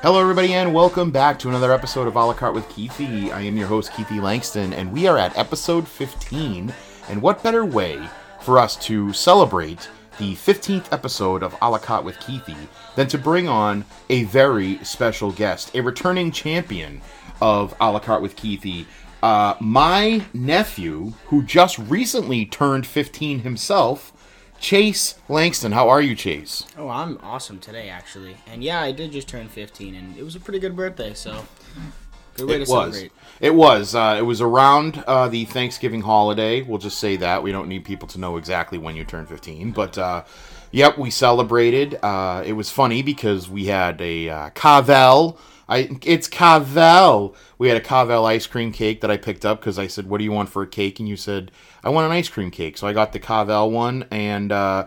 Hello, everybody, and welcome back to another episode of A la carte with Keithie. I am your host, Keithie Langston, and we are at episode 15. And what better way for us to celebrate the 15th episode of A la carte with Keithie than to bring on a very special guest, a returning champion of A la carte with Keithie, uh, my nephew, who just recently turned 15 himself, Chase Langston. How are you, Chase? Oh, I'm awesome today, actually. And yeah, I did just turn 15, and it was a pretty good birthday, so good way it to was. celebrate. It was. Uh, it was around uh, the Thanksgiving holiday. We'll just say that. We don't need people to know exactly when you turn 15. But, uh, yep, we celebrated. Uh, it was funny because we had a uh, Carvel. I, it's Carvel. We had a Carvel ice cream cake that I picked up because I said, What do you want for a cake? And you said, I want an ice cream cake. So I got the Carvel one. And uh,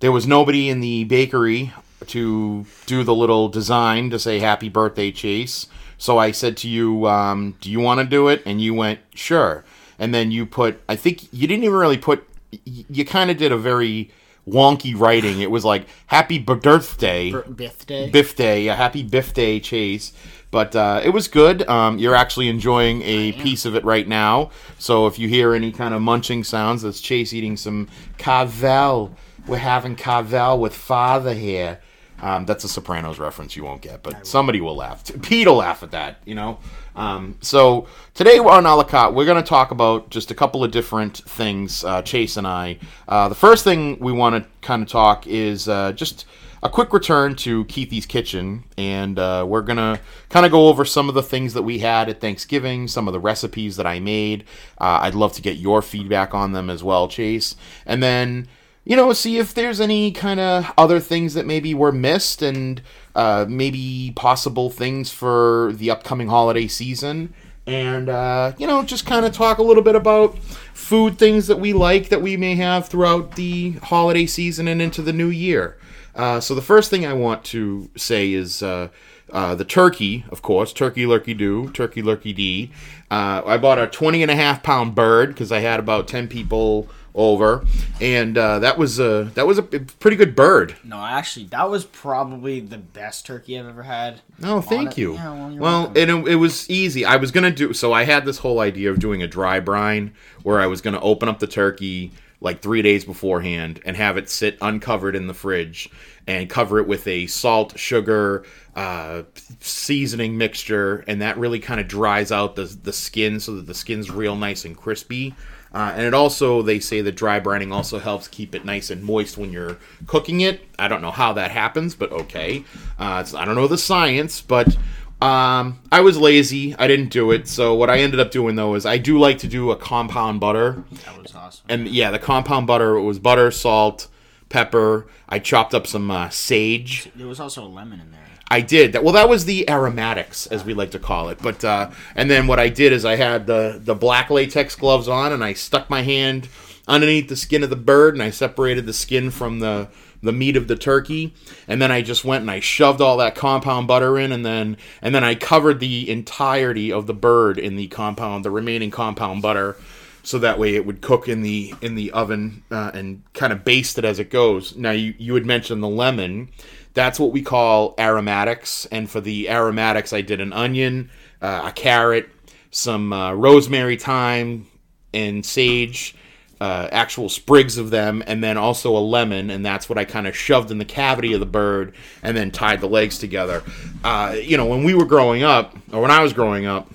there was nobody in the bakery to do the little design to say happy birthday chase so i said to you um, do you want to do it and you went sure and then you put i think you didn't even really put, you kind of did a very wonky writing it was like happy birthday Bir- birthday. biff day a happy biff day chase but uh, it was good. Um, you're actually enjoying a piece of it right now. So if you hear any kind of munching sounds that's chase eating some Carvel we're having Carvel with father here. Um, that's a sopranos reference you won't get but somebody will laugh. Pete will laugh at that you know? Um, so today on a la carte. We're going to talk about just a couple of different things uh, chase and i. Uh, the first thing we want to kind of talk is uh, just a quick return to Keithie's Kitchen, and uh, we're gonna kind of go over some of the things that we had at Thanksgiving, some of the recipes that I made. Uh, I'd love to get your feedback on them as well, Chase, and then you know see if there's any kind of other things that maybe were missed, and uh, maybe possible things for the upcoming holiday season. And uh, you know, just kind of talk a little bit about food things that we like that we may have throughout the holiday season and into the new year. Uh, so the first thing I want to say is uh, uh, the turkey, of course, turkey lurkey do, turkey lurkey dee. Uh, I bought a 20 and a half pound bird because I had about 10 people over, and uh, that was a that was a pretty good bird. No, actually, that was probably the best turkey I've ever had. No, thank it. you. Yeah, well, well, and it, it was easy. I was gonna do so. I had this whole idea of doing a dry brine where I was gonna open up the turkey like three days beforehand and have it sit uncovered in the fridge and cover it with a salt, sugar, uh, seasoning mixture, and that really kind of dries out the the skin so that the skin's real nice and crispy. Uh, and it also, they say that dry brining also helps keep it nice and moist when you're cooking it. I don't know how that happens, but okay. Uh, it's, I don't know the science, but um, I was lazy. I didn't do it. So what I ended up doing though is I do like to do a compound butter, That was awesome. and yeah, the compound butter was butter, salt, pepper. I chopped up some uh, sage. There was also a lemon in there. I did that. Well, that was the aromatics, as we like to call it. But uh, and then what I did is I had the the black latex gloves on, and I stuck my hand underneath the skin of the bird, and I separated the skin from the the meat of the turkey, and then I just went and I shoved all that compound butter in, and then and then I covered the entirety of the bird in the compound, the remaining compound butter. So that way it would cook in the in the oven uh, and kind of baste it as it goes. Now you you had mentioned the lemon, that's what we call aromatics. And for the aromatics, I did an onion, uh, a carrot, some uh, rosemary, thyme, and sage, uh, actual sprigs of them, and then also a lemon. And that's what I kind of shoved in the cavity of the bird and then tied the legs together. Uh, you know, when we were growing up, or when I was growing up,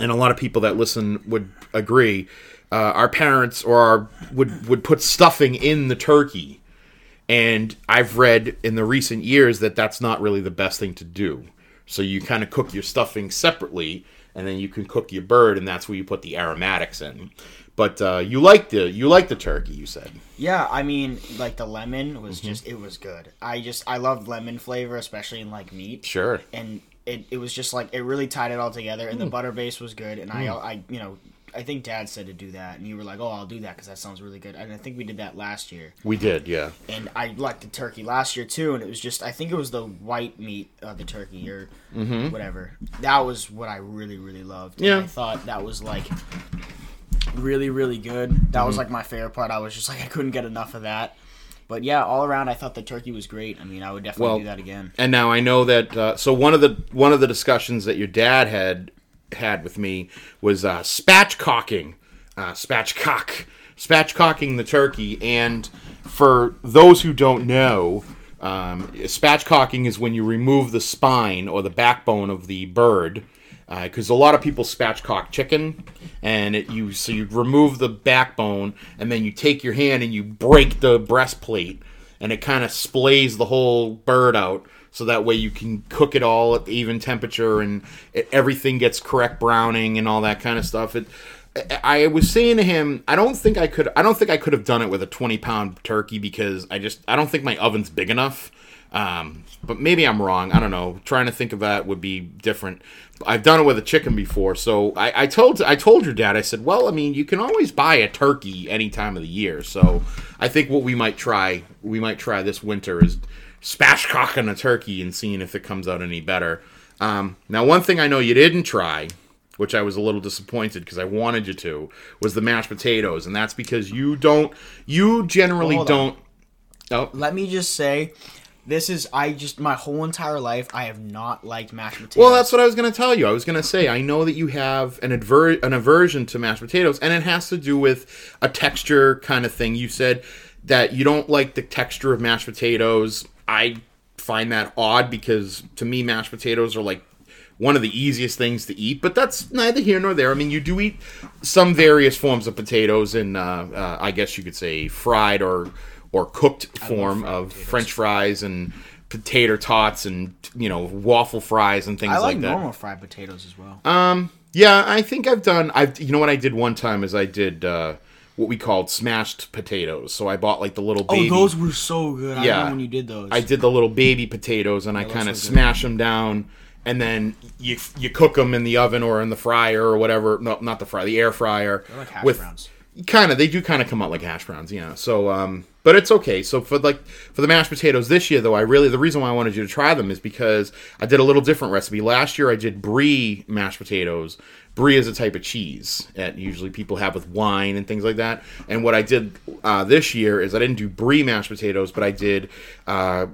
and a lot of people that listen would agree. Uh, our parents or our would would put stuffing in the turkey, and I've read in the recent years that that's not really the best thing to do. So you kind of cook your stuffing separately, and then you can cook your bird, and that's where you put the aromatics in. But uh, you like the you like the turkey, you said. Yeah, I mean, like the lemon Mm-hmm. was just it was good. I just I love lemon flavor, especially in like meat. Sure. and it, it was just like it really tied it all together and the butter base was good and I I you know I think dad said to do that and you were like oh I'll do that because that sounds really good and I think we did that last year We did, yeah. and I liked the turkey last year too and it was just I think it was the white meat of the turkey or whatever that was what I really really loved And Yeah. I thought that was like really really good that Mm-hmm. was like my favorite part I was just like I couldn't get enough of that But yeah, all around, I thought the turkey was great. I mean, I would definitely Well, do that again. And now I know that. Uh, so one of the one of the discussions that your dad had had with me was uh, spatchcocking, uh, spatchcock, spatchcocking the turkey. And for those who don't know, um, spatchcocking is when you remove the spine or the backbone of the bird. Because a lot of people spatchcock chicken, and it, you so you remove the backbone, and then you take your hand and you break the breastplate, and it kind of splays the whole bird out so that way you can cook it all at even temperature and it, everything gets correct browning and all that kind of stuff it I I was saying to him, I don't think I could. I don't think I could have done it with a twenty pound turkey because I just I don't think my oven's big enough. Um, but maybe I'm wrong. I don't know. Trying to think of that would be different. I've done it with a chicken before, so I, I told I told your dad. I said, well, I mean, you can always buy a turkey any time of the year. So I think what we might try we might try this winter is spatchcocking a turkey and seeing if it comes out any better. Um, now, one thing I know you didn't try which I was a little disappointed because I wanted you to, was the mashed potatoes, and that's because you don't, you generally Hold don't. Oh, Let me just say, this is I just my whole entire life I have not liked mashed potatoes. well, that's what I was going to tell you. I was going to say I know that you have an adver- an aversion to mashed potatoes, and it has to do with a texture kind of thing. You said that you don't like the texture of mashed potatoes. I find that odd because to me, mashed potatoes are like one of the easiest things to eat, but that's neither here nor there. I mean, you do eat some various forms of potatoes in, uh, uh, I guess you could say, fried or or cooked form of potatoes. French fries and potato tots and you know waffle fries and things I like, like that. normal fried potatoes as well. Um, yeah, I think I've done. I've you know what I did one time is I did uh, what we called smashed potatoes. So I bought like the little baby. oh, those were so good. I Yeah. remember when you did those. I did the little baby potatoes and I kind of good. smash them down and then you you cook them in the oven or in the fryer or whatever. No, not the fryer, the air fryer. They're like hash with browns. kind of they do kind of come out like hash browns, yeah. So um, but it's okay. So for like for the mashed potatoes this year though, I really the reason why I wanted you to try them is because I did a little different recipe. Last year I did brie mashed potatoes. Brie is a type of cheese that usually people have with wine and things like that. And what I did uh, this year is I didn't do brie mashed potatoes, but I did uh,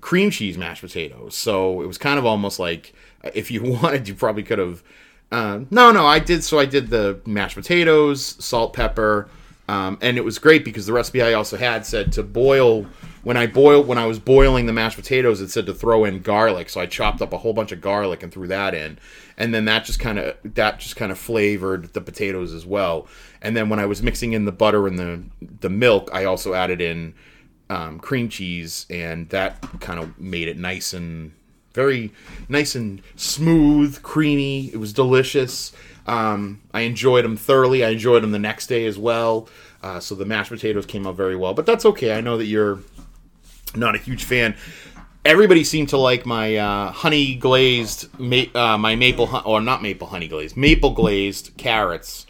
cream cheese mashed potatoes. So it was kind of almost like if you wanted, you probably could have. Uh, no, no, I did. So I did the mashed potatoes, salt, pepper, um, and it was great because the recipe I also had said to boil when I boil when I was boiling the mashed potatoes. It said to throw in garlic, so I chopped up a whole bunch of garlic and threw that in, and then that just kind of that just kind of flavored the potatoes as well. And then when I was mixing in the butter and the the milk, I also added in um, cream cheese, and that kind of made it nice and very nice and smooth, creamy. It was delicious. Um, I enjoyed them thoroughly. I enjoyed them the next day as well. Uh, so the mashed potatoes came out very well, but that's okay. I know that you're not a huge fan. Everybody seemed to like my uh, honey glazed, ma- uh, my maple, or not maple honey glazed, maple glazed carrots.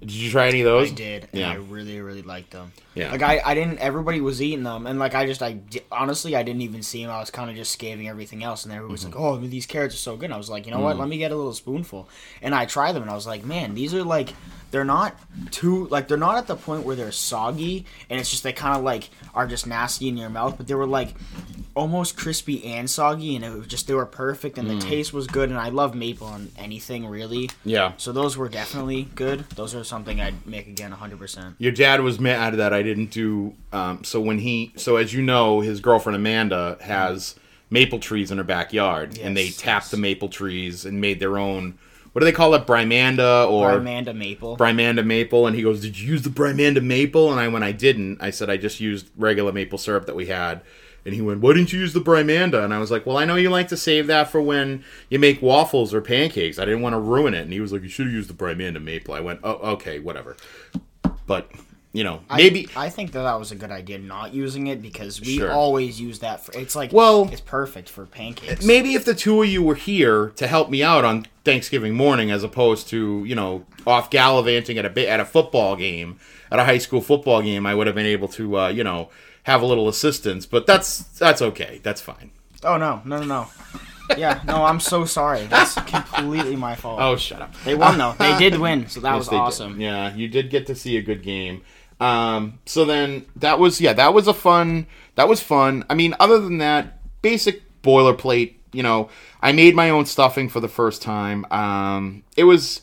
Did you try any of those? I did, and Yeah. I really, really liked them. Yeah. Like I, I didn't. Everybody was eating them, and like I just, I honestly, I didn't even see them. I was kind of just scaving everything else, and everybody was Mm-hmm. like, "Oh, these carrots are so good." And I was like, you know what? Let me get a little spoonful, and I tried them, and I was like, man, these are like, they're not too like they're not at the point where they're soggy, and it's just they kind of like are just nasty in your mouth, but they were like almost crispy and soggy, and it was just they were perfect, and the taste was good, and I love maple on anything really. Yeah. So those were definitely good. Those are something I'd make again 100%. Your dad was mad at that I didn't do. Um, so when he, so as you know, his girlfriend Amanda has maple trees in her backyard, and they tapped yes. the maple trees and made their own. What do they call it? Brimanda or Amanda Maple. Brimanda maple? And he goes, "Did you use the Brimanda maple?" And I, when I didn't, I said I just used regular maple syrup that we had. And he went, "Why didn't you use the Brimanda?" And I was like, "Well, I know you like to save that for when you make waffles or pancakes. I didn't want to ruin it." And he was like, "You should have used the Brimanda maple." I went, "Oh, okay, whatever." But you know, maybe I, think that that was a good idea not using it because we Sure. always use that for it's like Well- it's perfect for pancakes. maybe if the two of you were here to help me out on Thanksgiving morning, as opposed to you know off gallivanting at a at a football game, at a high school football game, I would have been able to uh, you know have a little assistance. But that's that's okay. That's fine. Oh no, no, no, no. yeah, no, I'm so sorry. That's completely my fault. Oh, shut up. They won though. They did win, so that Yes, was they did. awesome. Yeah, you did get to see a good game. Um, so then that was yeah, that was a fun. That was fun. I mean, other than that, basic boilerplate. You know, I made my own stuffing for the first time. Um, it was,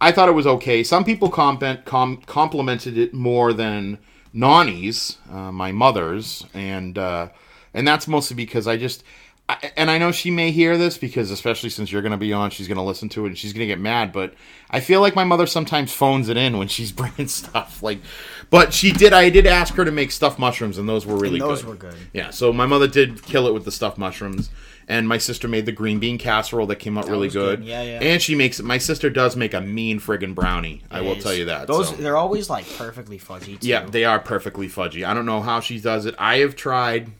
I thought it was okay. Some people comment com- complimented it more than Nani's, uh, my mother's, and uh, and that's mostly because I just. I, and I know she may hear this because, especially since you're going to be on, she's going to listen to it and she's going to get mad. But I feel like my mother sometimes phones it in when she's bringing stuff. Like, but she did. I did ask her to make stuffed mushrooms, and those were really good. those good. were good. Yeah. So my mother did kill it with the stuffed mushrooms, and my sister made the green bean casserole that came out really good. good. Yeah, yeah. And she makes. My sister does make a mean friggin' brownie. I will Is- tell you that. Those so. they're always like perfectly fudgy. Too. Yeah, they are perfectly fudgy. I don't know how she does it. I have tried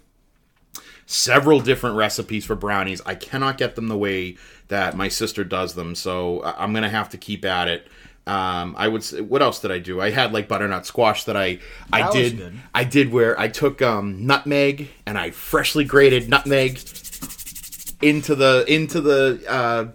several different recipes for brownies. I cannot get them the way that my sister does them, so I'm gonna have to keep at it. Um, I would. Say, what else did I do? I had like butternut squash that I I That did. I did where I took um, nutmeg and I freshly grated nutmeg into the into the uh,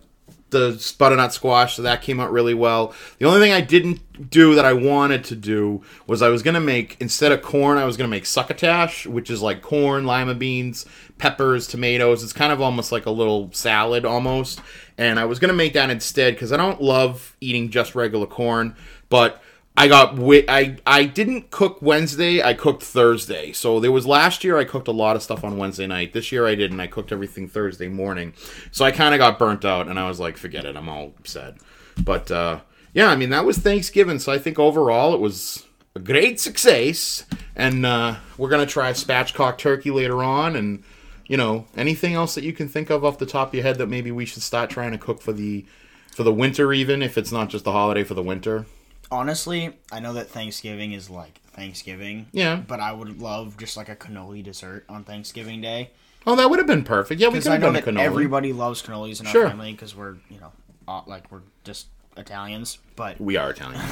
the butternut squash, so that came out really well. The only thing I didn't do that I wanted to do was I was gonna make instead of corn, I was gonna make succotash, which is like corn, lima beans, peppers, tomatoes. It's kind of almost like a little salad almost. And I was gonna make that instead because I don't love eating just regular corn, but I got wi- I I didn't cook Wednesday. I cooked Thursday. So there was last year I cooked a lot of stuff on Wednesday night. This year I didn't. I cooked everything Thursday morning. So I kind of got burnt out, and I was like, forget it. I'm all upset. But uh, yeah, I mean that was Thanksgiving. So I think overall it was a great success. And uh, we're gonna try spatchcock turkey later on, and you know anything else that you can think of off the top of your head that maybe we should start trying to cook for the for the winter, even if it's not just the holiday for the winter. Honestly, I know that Thanksgiving is like Thanksgiving. Yeah. But I would love just like a cannoli dessert on Thanksgiving Day. Oh, that would have been perfect. Yeah, we Because could I have know done a cannoli. everybody loves cannolis in our Sure. family because we're you know uh, like we're just Italians. But We are Italian.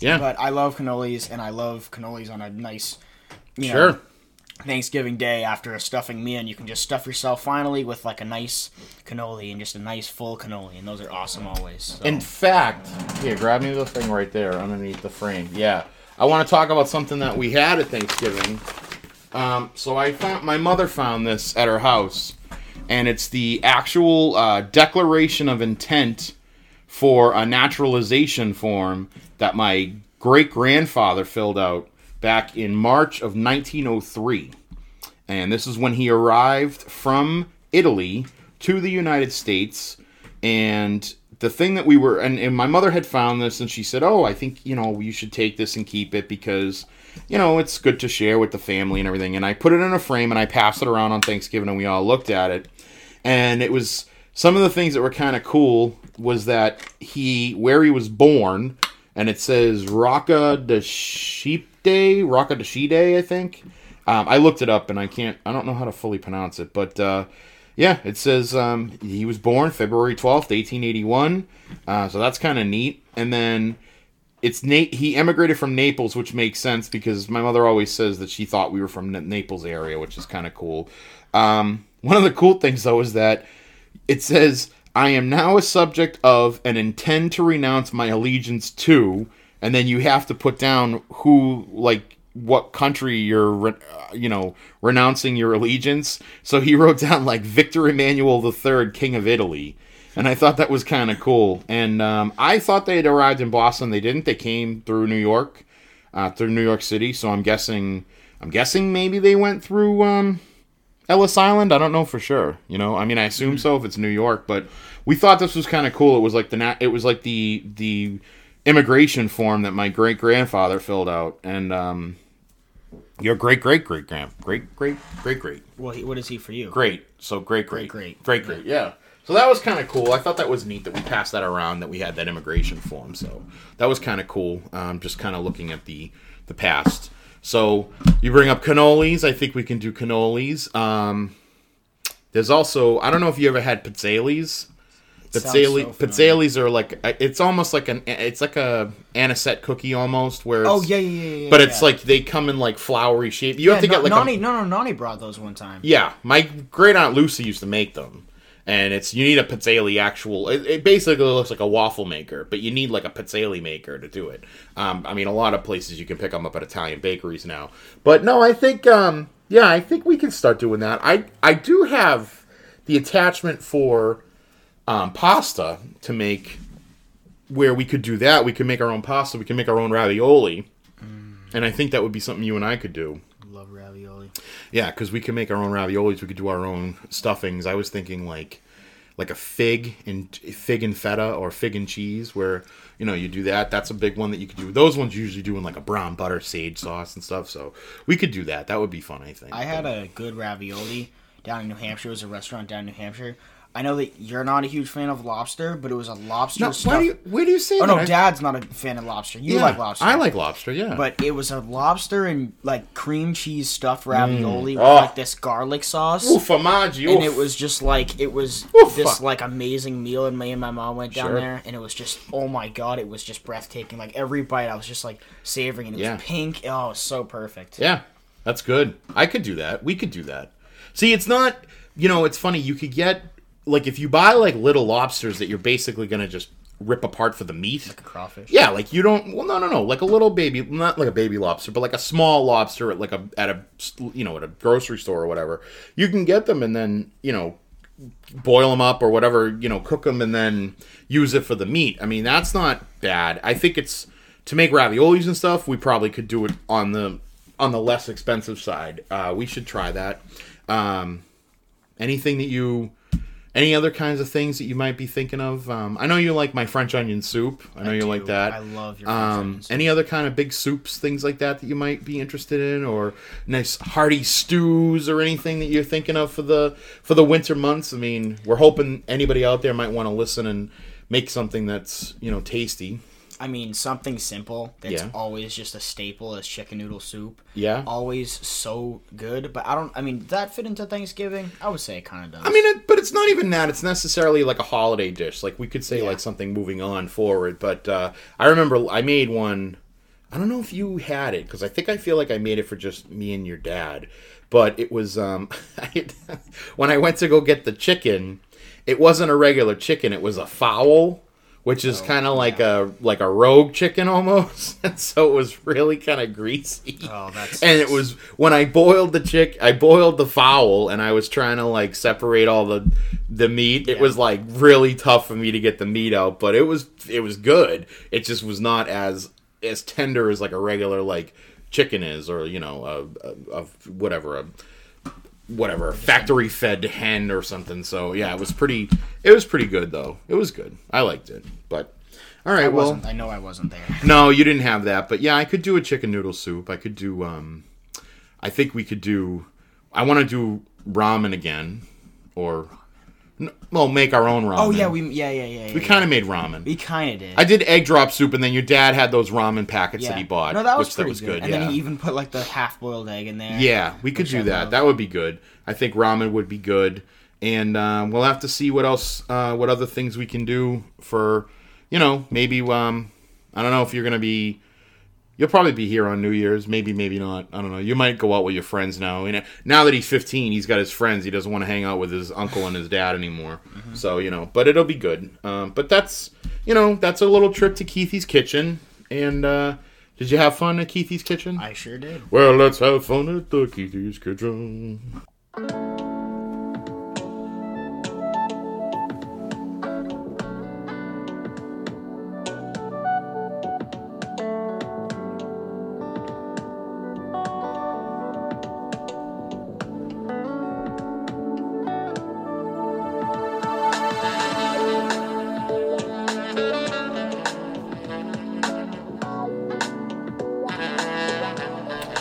Yeah, but I love cannolis and I love cannolis on a nice you know, sure. Thanksgiving Day after a stuffing meal, and you can just stuff yourself finally with like a nice cannoli and just a nice full cannoli, and those are awesome always. So. In fact, here, grab me the thing right there underneath the frame. Yeah, I want to talk about something that we had at Thanksgiving. Um, so I found my mother found this at her house, and it's the actual uh, declaration of intent for a naturalization form that my great grandfather filled out back in March of 1903. And this is when he arrived from Italy to the United States. And the thing that we were, and, and my mother had found this, and she said, Oh, I think, you know, you should take this and keep it because, you know, it's good to share with the family and everything. And I put it in a frame and I passed it around on Thanksgiving, and we all looked at it. And it was some of the things that were kind of cool was that he, where he was born, and it says Rocca de Sheep Day, I think. Um, I looked it up and I can't, I don't know how to fully pronounce it, but uh, yeah, it says um, he was born February 12th, 1881. Uh, so that's kind of neat. And then it's Nate, he emigrated from Naples, which makes sense because my mother always says that she thought we were from the Naples area, which is kind of cool. Um, one of the cool things, though, is that it says, I am now a subject of and intend to renounce my allegiance to, and then you have to put down who, like, what country you're, uh, you know, renouncing your allegiance. So he wrote down, like, Victor Emmanuel III, King of Italy. And I thought that was kind of cool. And um, I thought they had arrived in Boston. They didn't. They came through New York, uh, through New York City. So I'm guessing, I'm guessing maybe they went through um, Ellis Island. I don't know for sure. You know, I mean, I assume so if it's New York. But we thought this was kind of cool. It was like the it was like the the immigration form that my great grandfather filled out, and um, your great great great grand great great great great what, he- what is he for you? great. So great great great. great great yeah. So that was kind of cool. I thought that was neat that we passed that around that we had that immigration form. So that was kind of cool. Um, just kind of looking at the the past. So you bring up cannolis. I think we can do cannolis. Um, there's also I don't know if you ever had pizzalis. Pizzali, so pizzalis are like it's almost like an it's like a anisette cookie almost where it's, Oh yeah, yeah, yeah, yeah. but it's yeah. like they come in like flowery shape. You have to Yeah, get like Nani, a, no, no, Nani brought those one time. yeah. My great aunt Lucy used to make them, and it's you need a pizzelle actual. It, it basically looks like a waffle maker, but you need like a pizzelle maker to do it. Um, I mean, a lot of places you can pick them up at Italian bakeries now, but no, I think um, yeah, I think we can start doing that. I I do have the attachment for um, pasta to make where we could do that. We could make our own pasta. We can make our own ravioli, and I think that would be something you and I could do. Love ravioli. Yeah, because we can make our own raviolis. We could do our own stuffings. I was thinking like like a fig and fig and feta or fig and cheese, where you know you do that. That's a big one that you could do. Those ones you usually do in like a brown butter sage sauce and stuff. So we could do that. That would be fun. I think. I had a good ravioli down in New Hampshire. It was a restaurant down in New Hampshire. I know that you're not a huge fan of lobster, but it was a lobster No, stuff. why do you? Where do you say oh that? no, Dad's not a fan of lobster. You yeah, like lobster. I like lobster. Yeah. But it was a lobster and like cream cheese stuffed mm. ravioli with Oh. like this garlic sauce. Ooh, formaggio. and it was just like it was Oof. this like amazing meal and me and my mom went down Sure. there and it was just oh my god it was just breathtaking like every bite i was just like savoring and it Yeah. was pink oh it was so perfect Yeah, that's good. I could do that. We could do that. See, it's not. You know, it's funny. You could get like if you buy like little lobsters that you're basically gonna just rip apart for the meat. Like a crawfish Yeah, like you don't. Well, no, no, no. Like a little baby, not like a baby lobster, but like a small lobster at like a at a you know at a grocery store or whatever. You can get them and then you know boil them up or whatever. You know, cook them and then use it for the meat. I mean, that's not bad. I think it's to make raviolis and stuff. We probably could do it on the on the less expensive side. Uh, we should try that. Um, anything that you any other kinds of things that you might be thinking of? Um, i know you like my french onion soup. I know you like that. I love your French um, onion soup. any other kind of big soups things like that that you might be interested in or nice hearty stews or anything that you're thinking of for the for the winter months? I mean we're hoping anybody out there might want to listen and make something that's you know tasty i mean something simple that's Yeah. always just a staple is chicken noodle soup yeah always so good but i don't i mean does that fit into thanksgiving i would say it kind of does I mean, it, but it's not even that. It's necessarily like a holiday dish. Like we could say Yeah. like something moving on forward. But uh, I remember I made one. I don't know if you had it because I think I feel like I made it for just me and your dad. But it was um, when I went to go get the chicken, it wasn't a regular chicken. It was a fowl, which is oh, kind of like a like a rogue chicken almost. and so it was really kind of greasy. oh that's And it was when I boiled the chick, I boiled the fowl, and I was trying to like separate all the the meat. It was like really tough for me to get the meat out, but it was it was good. It just was not as as tender as like a regular like chicken is, or you know, a, a, a whatever a whatever factory fed hen or something. So yeah, it was pretty. It was pretty good though. It was good. I liked it, but. All right, I well, wasn't. I know I wasn't there. no, you didn't have that, but yeah, I could do a chicken noodle soup. I could do um I think we could do I want to do ramen again or well, make our own ramen. Oh yeah, we yeah yeah yeah. yeah we kind of made ramen. we kind of did. I did egg drop soup and then your dad had those ramen packets yeah. that he bought. No, that was which pretty that was good. good. And yeah. then he even put like the half boiled egg in there. Yeah, we could do I that. love. That would be good. I think ramen would be good, and um, we'll have to see what else, uh, what other things we can do for, you know, maybe. Um, I don't know if you're gonna be. You'll probably be here on New Year's. Maybe, maybe not. I don't know. You might go out with your friends now. And now that he's 15, he's got his friends. He doesn't want to hang out with his uncle and his dad anymore. Mm-hmm. So you know, but it'll be good. Um, but that's you know that's a little trip to Keithie's kitchen. And uh, did you have fun at Keithie's kitchen? I sure did. Well, let's have fun at the Keithie's Kitchen.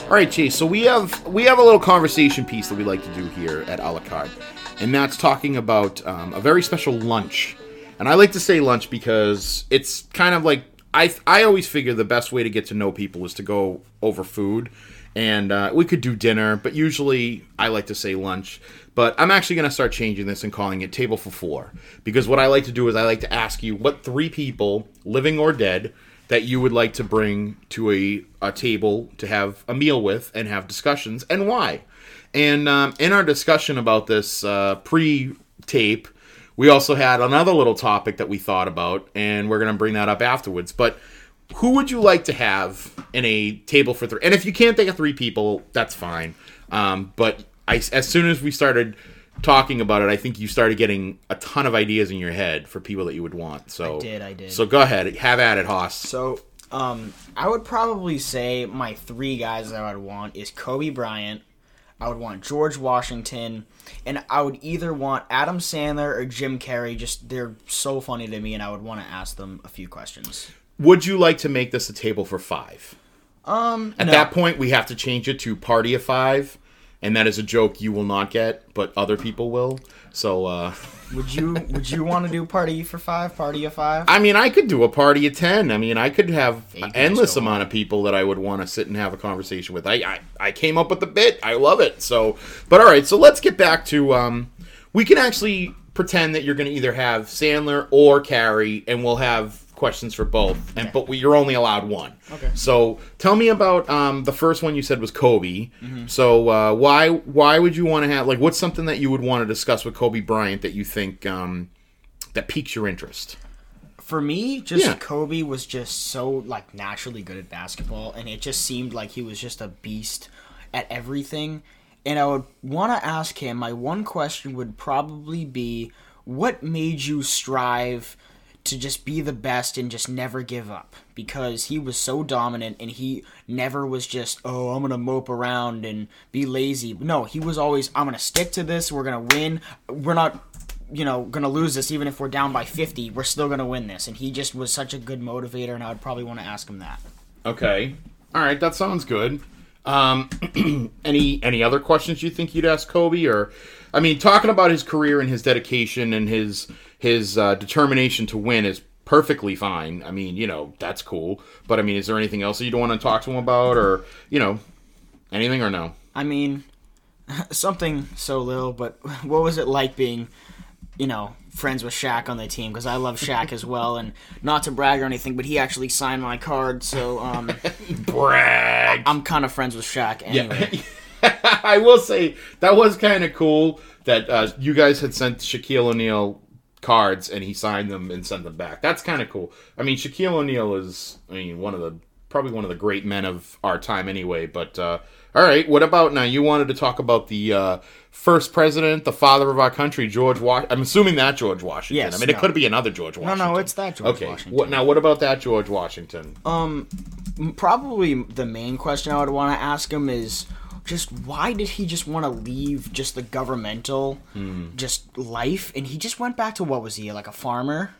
All right, Chase. So we have we have a little conversation piece that we like to do here at a la carte, and that's talking about um, a very special lunch. And I like to say lunch because it's kind of like I I always figure the best way to get to know people is to go over food, and uh, we could do dinner, but usually I like to say lunch. But I'm actually going to start changing this and calling it table for four because what I like to do is I like to ask you what three people, living or dead, that you would like to bring to a, a table to have a meal with and have discussions and why. And um, in our discussion about this uh, pre tape, we also had another little topic that we thought about, and we're going to bring that up afterwards. But who would you like to have in a table for three? And if you can't think of three people, that's fine. Um, but I, as soon as we started talking about it, I think you started getting a ton of ideas in your head for people that you would want. So I did, I did. So go ahead, have at it, Haas. So, um, I would probably say my three guys that I would want is Kobe Bryant. I would want George Washington, and I would either want Adam Sandler or Jim Carrey. Just they're so funny to me, and I would want to ask them a few questions. Would you like to make this a table for five? Um, At no. that point, we have to change it to party of five, and that is a joke you will not get, but other people will. So, uh, would you would you want to do party for five? Party of five? I mean, I could do a party of ten. I mean, I could have you could endless just go amount of people that I would want to sit and have a conversation with. I, I I came up with the bit. I love it. So, but all right. So let's get back to um, we can actually pretend that you're going to either have Sandler or Carrey, and we'll have questions for both. And but we, you're only allowed one. Okay. So tell me about um, the first one you said was Kobe. Mm-hmm. So uh, why why would you want to have like what's something that you would want to discuss with Kobe Bryant that you think um, that piques your interest? for me, just Yeah. Kobe was just so like naturally good at basketball, and it just seemed like he was just a beast at everything. And I would want to ask him. My one question would probably be, what made you strive to just be the best and just never give up? Because he was so dominant, and he never was just, oh, I'm gonna mope around and be lazy. No, he was always, I'm gonna stick to this. We're gonna win. We're not you know, gonna lose this even if we're down by 50. We're still gonna win this. And he just was such a good motivator, and I would probably want to ask him that. Okay. All right, that sounds good. Um, any any other questions you think you'd ask Kobe, or I mean, talking about his career and his dedication and his his uh, determination to win is perfectly fine. I mean, you know, that's cool. But I mean, is there anything else that you don't want to talk to him about, or you know, anything or no? I mean, something so little, but what was it like being, you know, friends with Shaq on the team? Because I love Shaq as well, and not to brag or anything, but he actually signed my card, so um, Brag. I'm kind of friends with Shaq anyway. I will say that was kind of cool that uh, you guys had sent Shaquille O'Neal cards and he signed them and sent them back. That's kind of cool. I mean, Shaquille O'Neal is, I mean, one of the probably one of the great men of our time anyway. But uh, all right, what about now? You wanted to talk about the uh, first president, the father of our country, George Washington. I'm assuming that George Washington. Yes, I mean, it could be another George No, Washington. no, no, it's that George okay. Washington. What now? What about that George Washington? Um, probably the main question I would want to ask him is just why did he just want to leave just the governmental Hmm. just life and he just went back to what was he like a farmer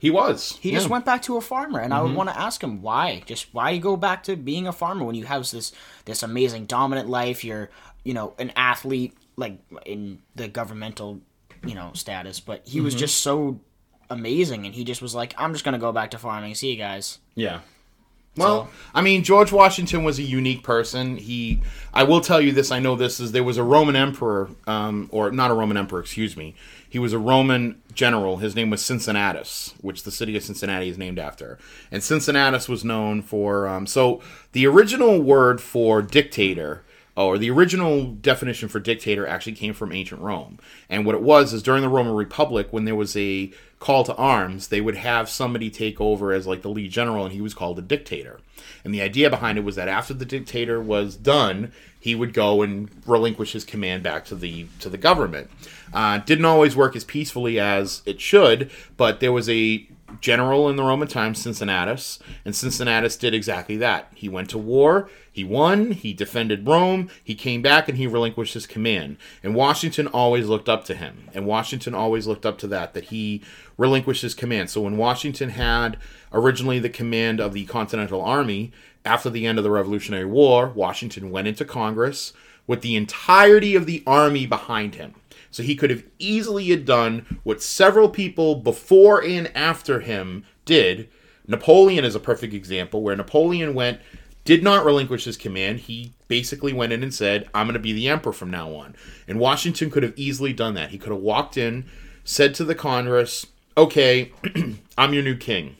he was. he just went back to a farmer and i Mm-hmm. would want to ask him why just why you go back to being a farmer when you have this this amazing dominant life you're you know an athlete like in the governmental you know status but he Mm-hmm. was just so amazing and he just was like i'm just gonna go back to farming see you guys Yeah. Well, I mean, George Washington was a unique person. He, I will tell you this. I know this is there was a Roman emperor, um, or not a Roman emperor, excuse me. He was a Roman general. His name was Cincinnatus, which the city of Cincinnati is named after. And Cincinnatus was known for. Um, so the original word for dictator or the original definition for dictator actually came from ancient Rome. And what it was is during the Roman Republic, when there was a call to arms, they would have somebody take over as like the lead general, and he was called a dictator. And the idea behind it was that after the dictator was done, he would go and relinquish his command back to the to the government. Uh, didn't always work as peacefully as it should, but there was a general in the Roman times, Cincinnatus, and Cincinnatus did exactly that. He went to war, he won, he defended Rome, he came back and he relinquished his command. And Washington always looked up to him. And Washington always looked up to that, that he relinquished his command. So when Washington had originally the command of the Continental Army, after the end of the Revolutionary War, Washington went into Congress with the entirety of the army behind him. So he could have easily had done what several people before and after him did. Napoleon is a perfect example where Napoleon went, did not relinquish his command. He basically went in and said, I'm going to be the emperor from now on. And Washington could have easily done that. He could have walked in, said to the Congress, Okay, I'm your new king.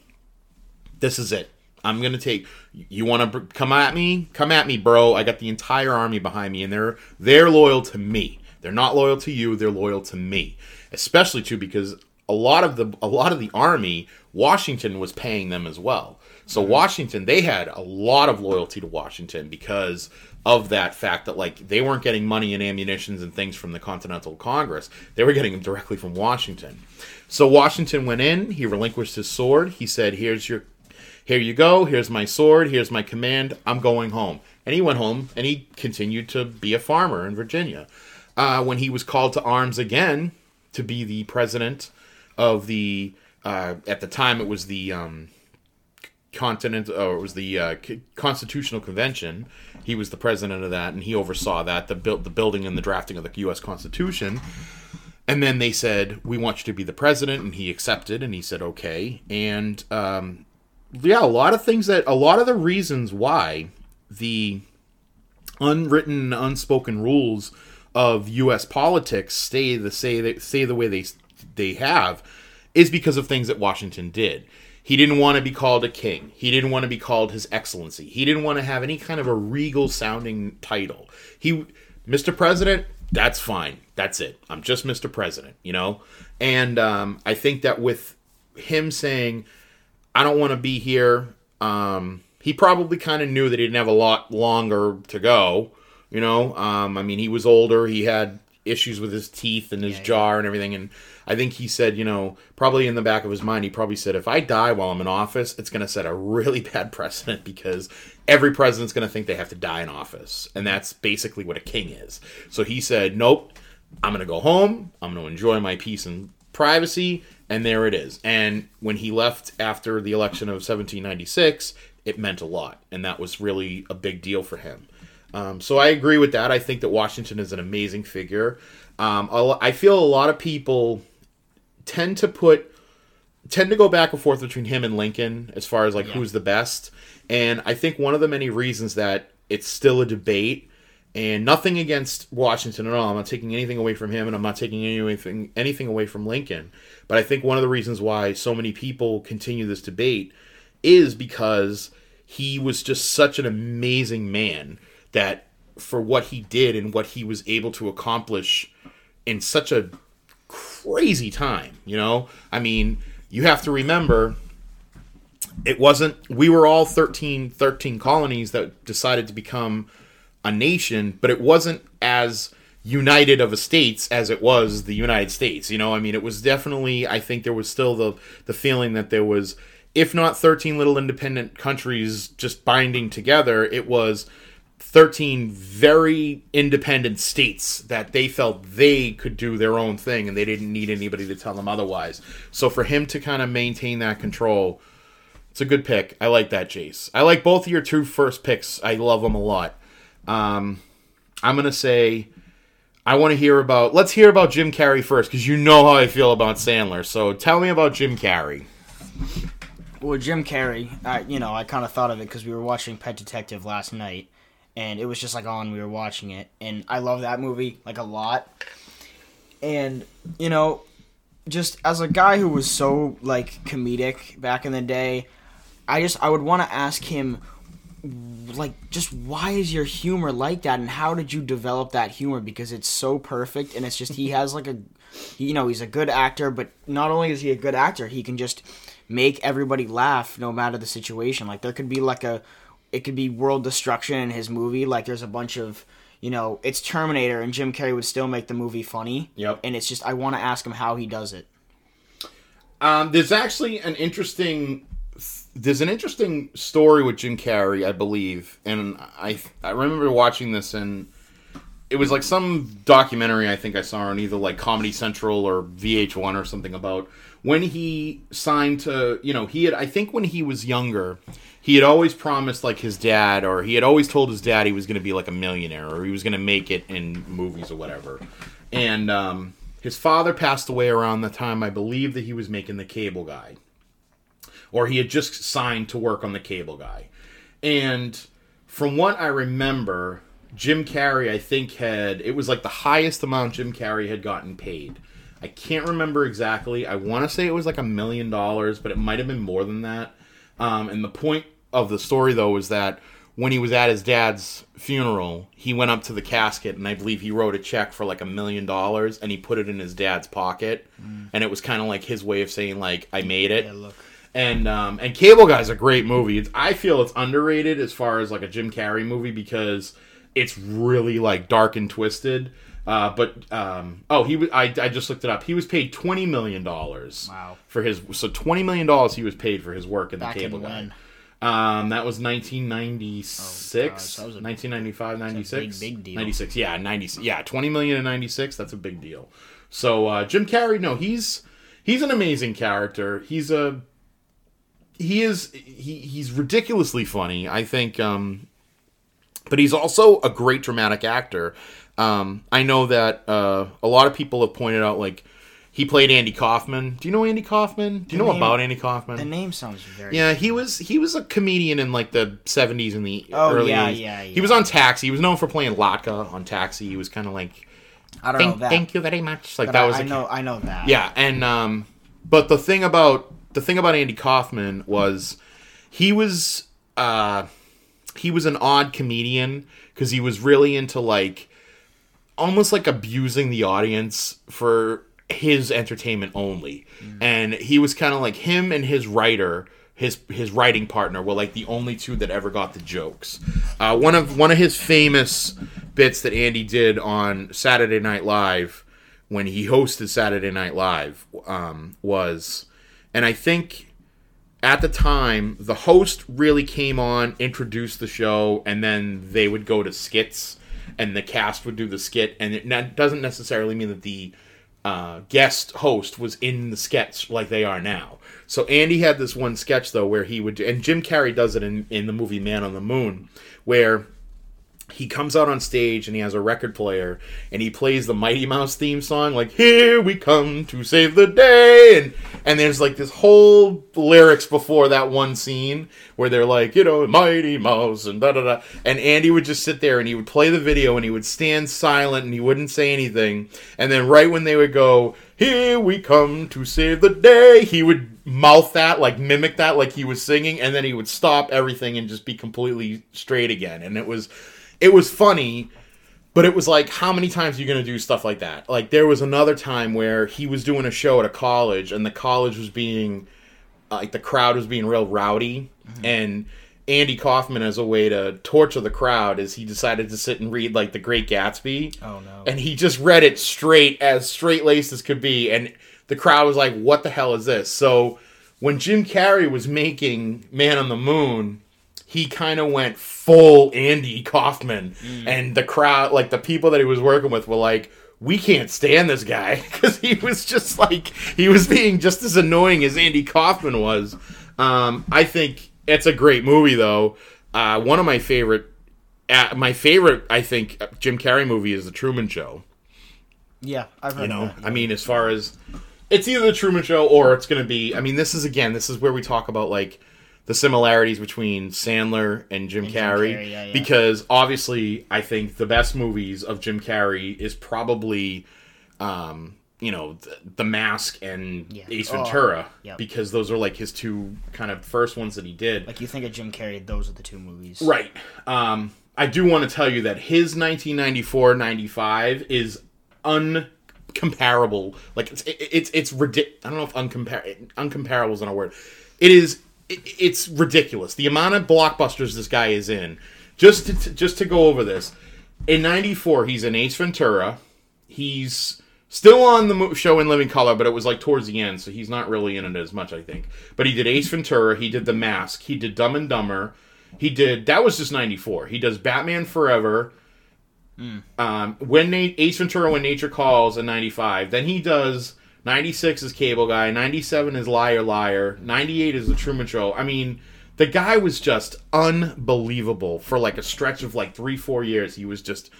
This is it. I'm gonna take. You want to come at me? Come at me, bro. I got the entire army behind me, and they're they're loyal to me. They're not loyal to you. They're loyal to me, especially too because a lot of the a lot of the army, Washington was paying them as well. So mm-hmm. Washington, they had a lot of loyalty to Washington because of that fact that like they weren't getting money and ammunitions and things from the Continental Congress. They were getting them directly from Washington. So Washington went in, he relinquished his sword. He said, "Here's your here you go. Here's my sword. Here's my command. I'm going home." And he went home and he continued to be a farmer in Virginia. Uh, when he was called to arms again to be the president of the uh, at the time it was the um, continent or it was the uh, constitutional convention. He was the president of that and he oversaw that the build the building and the drafting of the US constitution. And then they said we want you to be the president and he accepted and he said okay. And um, yeah a lot of things that a lot of the reasons why the unwritten unspoken rules of US politics stay the say stay the way they they have is because of things that Washington did. He didn't want to be called a king. He didn't want to be called his excellency. He didn't want to have any kind of a regal sounding title. He Mr. President, that's fine. That's it. I'm just Mr. President, you know? And um, I think that with him saying, I don't want to be here, um, he probably kind of knew that he didn't have a lot longer to go. You know, um, I mean, he was older. He had issues with his teeth and his Yeah, jaw and everything. And I think he said, you know, probably in the back of his mind, he probably said, if I die while I'm in office, it's going to set a really bad precedent because every president's going to think they have to die in office. And that's basically what a king is. So he said, nope, I'm going to go home. I'm going to enjoy my peace and privacy. And there it is. And when he left after the election of 1796, it meant a lot. And that was really a big deal for him. Um, so I agree with that. I think that Washington is an amazing figure. Um, I feel a lot of people tend to put tend to go back and forth between him and Lincoln as far as like who's the best. And I think one of the many reasons that it's still a debate and nothing against Washington at all. I'm not taking anything away from him and I'm not taking anything anything away from Lincoln. But I think one of the reasons why so many people continue this debate is because he was just such an amazing man that for what he did and what he was able to accomplish in such a crazy time, you know? I mean, you have to remember it wasn't we were all 13 13 colonies that decided to become a nation, but it wasn't as united of a states as it was the United States. You know, I mean, it was definitely I think there was still the the feeling that there was if not 13 little independent countries just binding together, it was 13 very independent states that they felt they could do their own thing and they didn't need anybody to tell them otherwise. So for him to kind of maintain that control, it's a good pick. I like that, Chase. I like both of your two first picks. I love them a lot. Um, I'm gonna say I want to hear about. Let's hear about Jim Carrey first, because you know how I feel about Sandler. So tell me about Jim Carrey. Well, Jim Carrey, I, you know, I kind of thought of it because we were watching Pet Detective last night, and it was just like on. We were watching it, and I love that movie like a lot. And you know, just as a guy who was so like comedic back in the day, I just I would want to ask him, like, just why is your humor like that, and how did you develop that humor? Because it's so perfect, and it's just he has like a, you know, he's a good actor, but not only is he a good actor, he can just make everybody laugh no matter the situation. Like there could be like a, it could be world destruction in his movie. Like there's a bunch of, you know, it's Terminator, and Jim Carrey would still make the movie funny. Yep. And it's just I want to ask him how he does it. Um, there's actually an interesting there's an interesting story with Jim Carrey, I believe, and I I remember watching this and it was like some documentary I think I saw on either like Comedy Central or VH1 or something about when he signed to you know he had I think when he was younger he had always promised like his dad or he had always told his dad he was going to be like a millionaire or he was going to make it in movies or whatever and um, his father passed away around the time I believe that he was making the cable guy or he had just signed to work on the cable guy. And from what I remember, Jim Carrey, I think, had it was like the highest amount Jim Carrey had gotten paid. I can't remember exactly. I want to say it was like a million dollars, but it might have been more than that. Um, and the point of the story, though, is that when he was at his dad's funeral, he went up to the casket and I believe he wrote a check for like a million dollars and he put it in his dad's pocket, and it was kind of like his way of saying like I made it. Yeah. And um, and Cable Guy's a great movie. It's, I feel it's underrated as far as like a Jim Carrey movie because it's really like dark and twisted. Uh, but um, oh, he was. I, I just looked it up. He was paid twenty million dollars. Wow. For his so twenty million dollars he was paid for his work in Back the Cable in Guy. Um, that was 1996, Oh, gosh, that was a- 1995, 96, big, big deal. 96. Yeah, 90. Yeah, 20 million in 96. That's a big deal. So uh, Jim Carrey, no, he's he's an amazing character. He's a he is he he's ridiculously funny. I think, um, but he's also a great dramatic actor. Um, I know that uh, a lot of people have pointed out like. He played Andy Kaufman. Do you know Andy Kaufman? Do you know name- about Andy Kaufman? The name sounds very. Yeah, he was he was a comedian in like the seventies and the Oh, early yeah, 80s. yeah, He was on Taxi. He was known for playing Latka on Taxi. He was kind of like I don't thank, know that. thank you very much. Like but that I, was I know. I know that. yeah, and um, but the thing about the thing about Andy Kaufman was he was uh, he was an odd comedian because he was really into like almost like abusing the audience for his entertainment only, and he was kind of like him and his writer. His, his writing partner were like the only two that ever got the jokes. Uh, one of one of his famous bits that Andy did on Saturday Night Live when he hosted Saturday Night Live um, was, and I think at the time the host really came on, introduced the show, and then they would go to skits, and the cast would do the skit, and it doesn't necessarily mean that the uh, guest host was in the sketch like they are now. So Andy had this one sketch though where he would, and Jim Carrey does it in in the movie Man on the Moon, where he comes out on stage and he has a record player and he plays the Mighty Mouse theme song like here we come to save the day. And and there's like this whole lyrics before that one scene where they're like you know Mighty Mouse and da da da. And Andy would just sit there and he would play the video and he would stand silent and he wouldn't say anything. And then right when they would go here we come to save the day he would mouth that like mimic that like he was singing and then he would stop everything and just be completely straight again. And it was it was funny, but it was like, how many times are you going to do stuff like that? Like, there was another time where he was doing a show at a college, and the college was being, uh, like, the crowd was being real rowdy, and Andy Kaufman, as a way to torture the crowd, is he decided to sit and read, like, The Great Gatsby. Oh no. And he just read it straight, as straight laced as could be, and the crowd was like, what the hell is this? So, when Jim Carrey was making Man on the Moon, he kind of went full Andy Kaufman, and the crowd, like the people that he was working with, were like, "We can't stand this guy," because he was just like he was being just as annoying as Andy Kaufman was. Um, I think it's a great movie, though. Uh, one of my favorite, uh, my favorite, I think, Jim Carrey movie is The Truman Show. yeah, I've heard. You know, that. I mean, as far as it's either the Truman Show or it's going to be. I mean, this is again, this is where we talk about like the similarities between Sandler and Jim Jim Carrey, Carrey, yeah, yeah. because obviously, I think the best movies of Jim Carrey is probably, um, you know, the, the Mask and Yeah. Ace Oh, Ventura, yep. because those are like his two kind of first ones that he did. Like you think of Jim Carrey, those are the two movies. Right. Um, I do want to tell you that his 1994-95 is uncomparable. Like it's it, it's it's ridiculous. I don't know if uncompar uncomparable is not a word. It is. It, it's ridiculous the amount of blockbusters this guy is in. Just to, just to go over this, in '94 he's in Ace Ventura. He's still on the show in Living Color, but it was like towards the end, so he's not really in it as much, I think. But he did Ace Ventura. He did The Mask. He did Dumb and Dumber. He did that was just '94. He does Batman Forever. Um, when Na- Ace Ventura, When Nature Calls in '95, then he does '96 is Cable Guy, '97 is Liar Liar, '98 is The Truman Show. I mean, the guy was just unbelievable for like a stretch of like three, four years. He was just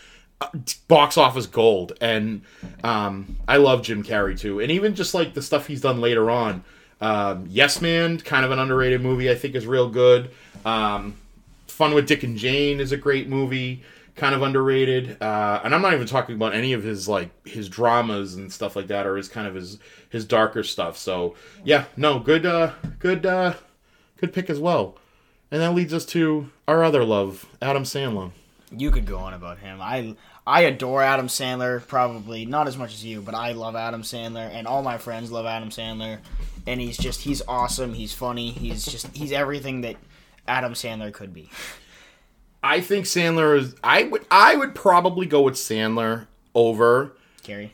uh, box office gold, and um, I love Jim Carrey too, and even just like the stuff he's done later on. Um, yes Man, kind of an underrated movie, I think is real good. Um, Fun with Dick and Jane is a great movie, kind of underrated. Uh, and I'm not even talking about any of his like his dramas and stuff like that, or his kind of his his darker stuff. So yeah, no, good, uh, good, uh, good pick as well. And that leads us to our other love, Adam Sandler. You could go on about him. I I adore Adam Sandler. Probably not as much as you, but I love Adam Sandler, and all my friends love Adam Sandler. And he's just he's awesome. He's funny. He's just he's everything that Adam Sandler could be. I think Sandler is. I would. I would probably go with Sandler over. Carrey.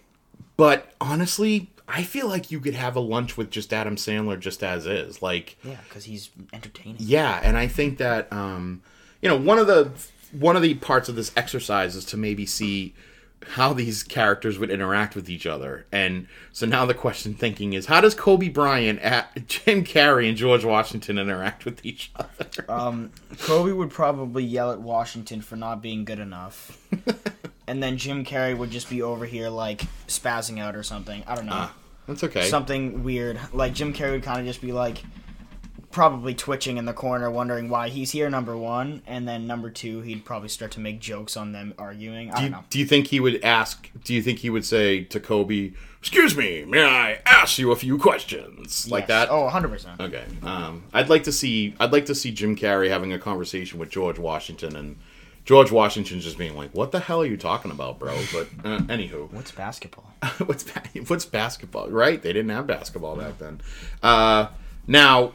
But honestly, I feel like you could have a lunch with just Adam Sandler just as is. Like, Yeah, because he's entertaining. yeah, and I think that um, you know one of the one of the parts of this exercise is to maybe see how these characters would interact with each other. And so now the question thinking is how does Kobe Bryant, at Jim Carrey, and George Washington interact with each other? Um, Kobe would probably yell at Washington for not being good enough. and then Jim Carrey would just be over here like spazzing out or something. I don't know. That's okay. Something weird. Like Jim Carrey would kind of just be like probably twitching in the corner wondering why he's here number 1 and then number 2 he'd probably start to make jokes on them arguing. I do don't you, know. do you think he would ask? Do you think he would say to Kobe, "Excuse me, may I ask you a few questions?" Like Yes. that? Oh, 100%. Okay. Um, I'd like to see. I'd like to see Jim Carrey having a conversation with George Washington, and George Washington just being like, "What the hell are you talking about, bro?" But uh, anywho, What's basketball? what's ba- what's basketball? Right? They didn't have basketball back then. Uh, now,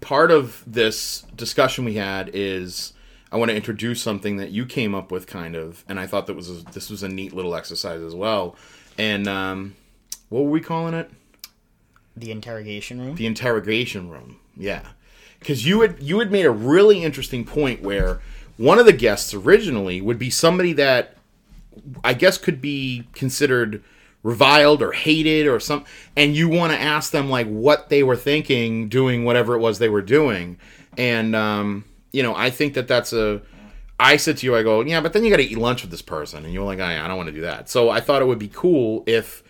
part of this discussion we had is I want to introduce something that you came up with, kind of, and I thought that was a, this was a neat little exercise as well. And um, what were we calling it? The interrogation room? the interrogation room. Yeah, because you had you had made a really interesting point where one of the guests originally would be somebody that I guess could be considered reviled or hated or some, and you want to ask them like what they were thinking doing whatever it was they were doing, and um, you know I think that that's a. I said to you, I go, yeah, but then you got to eat lunch with this person, and you're like, I, I don't want to do that. So I thought it would be cool if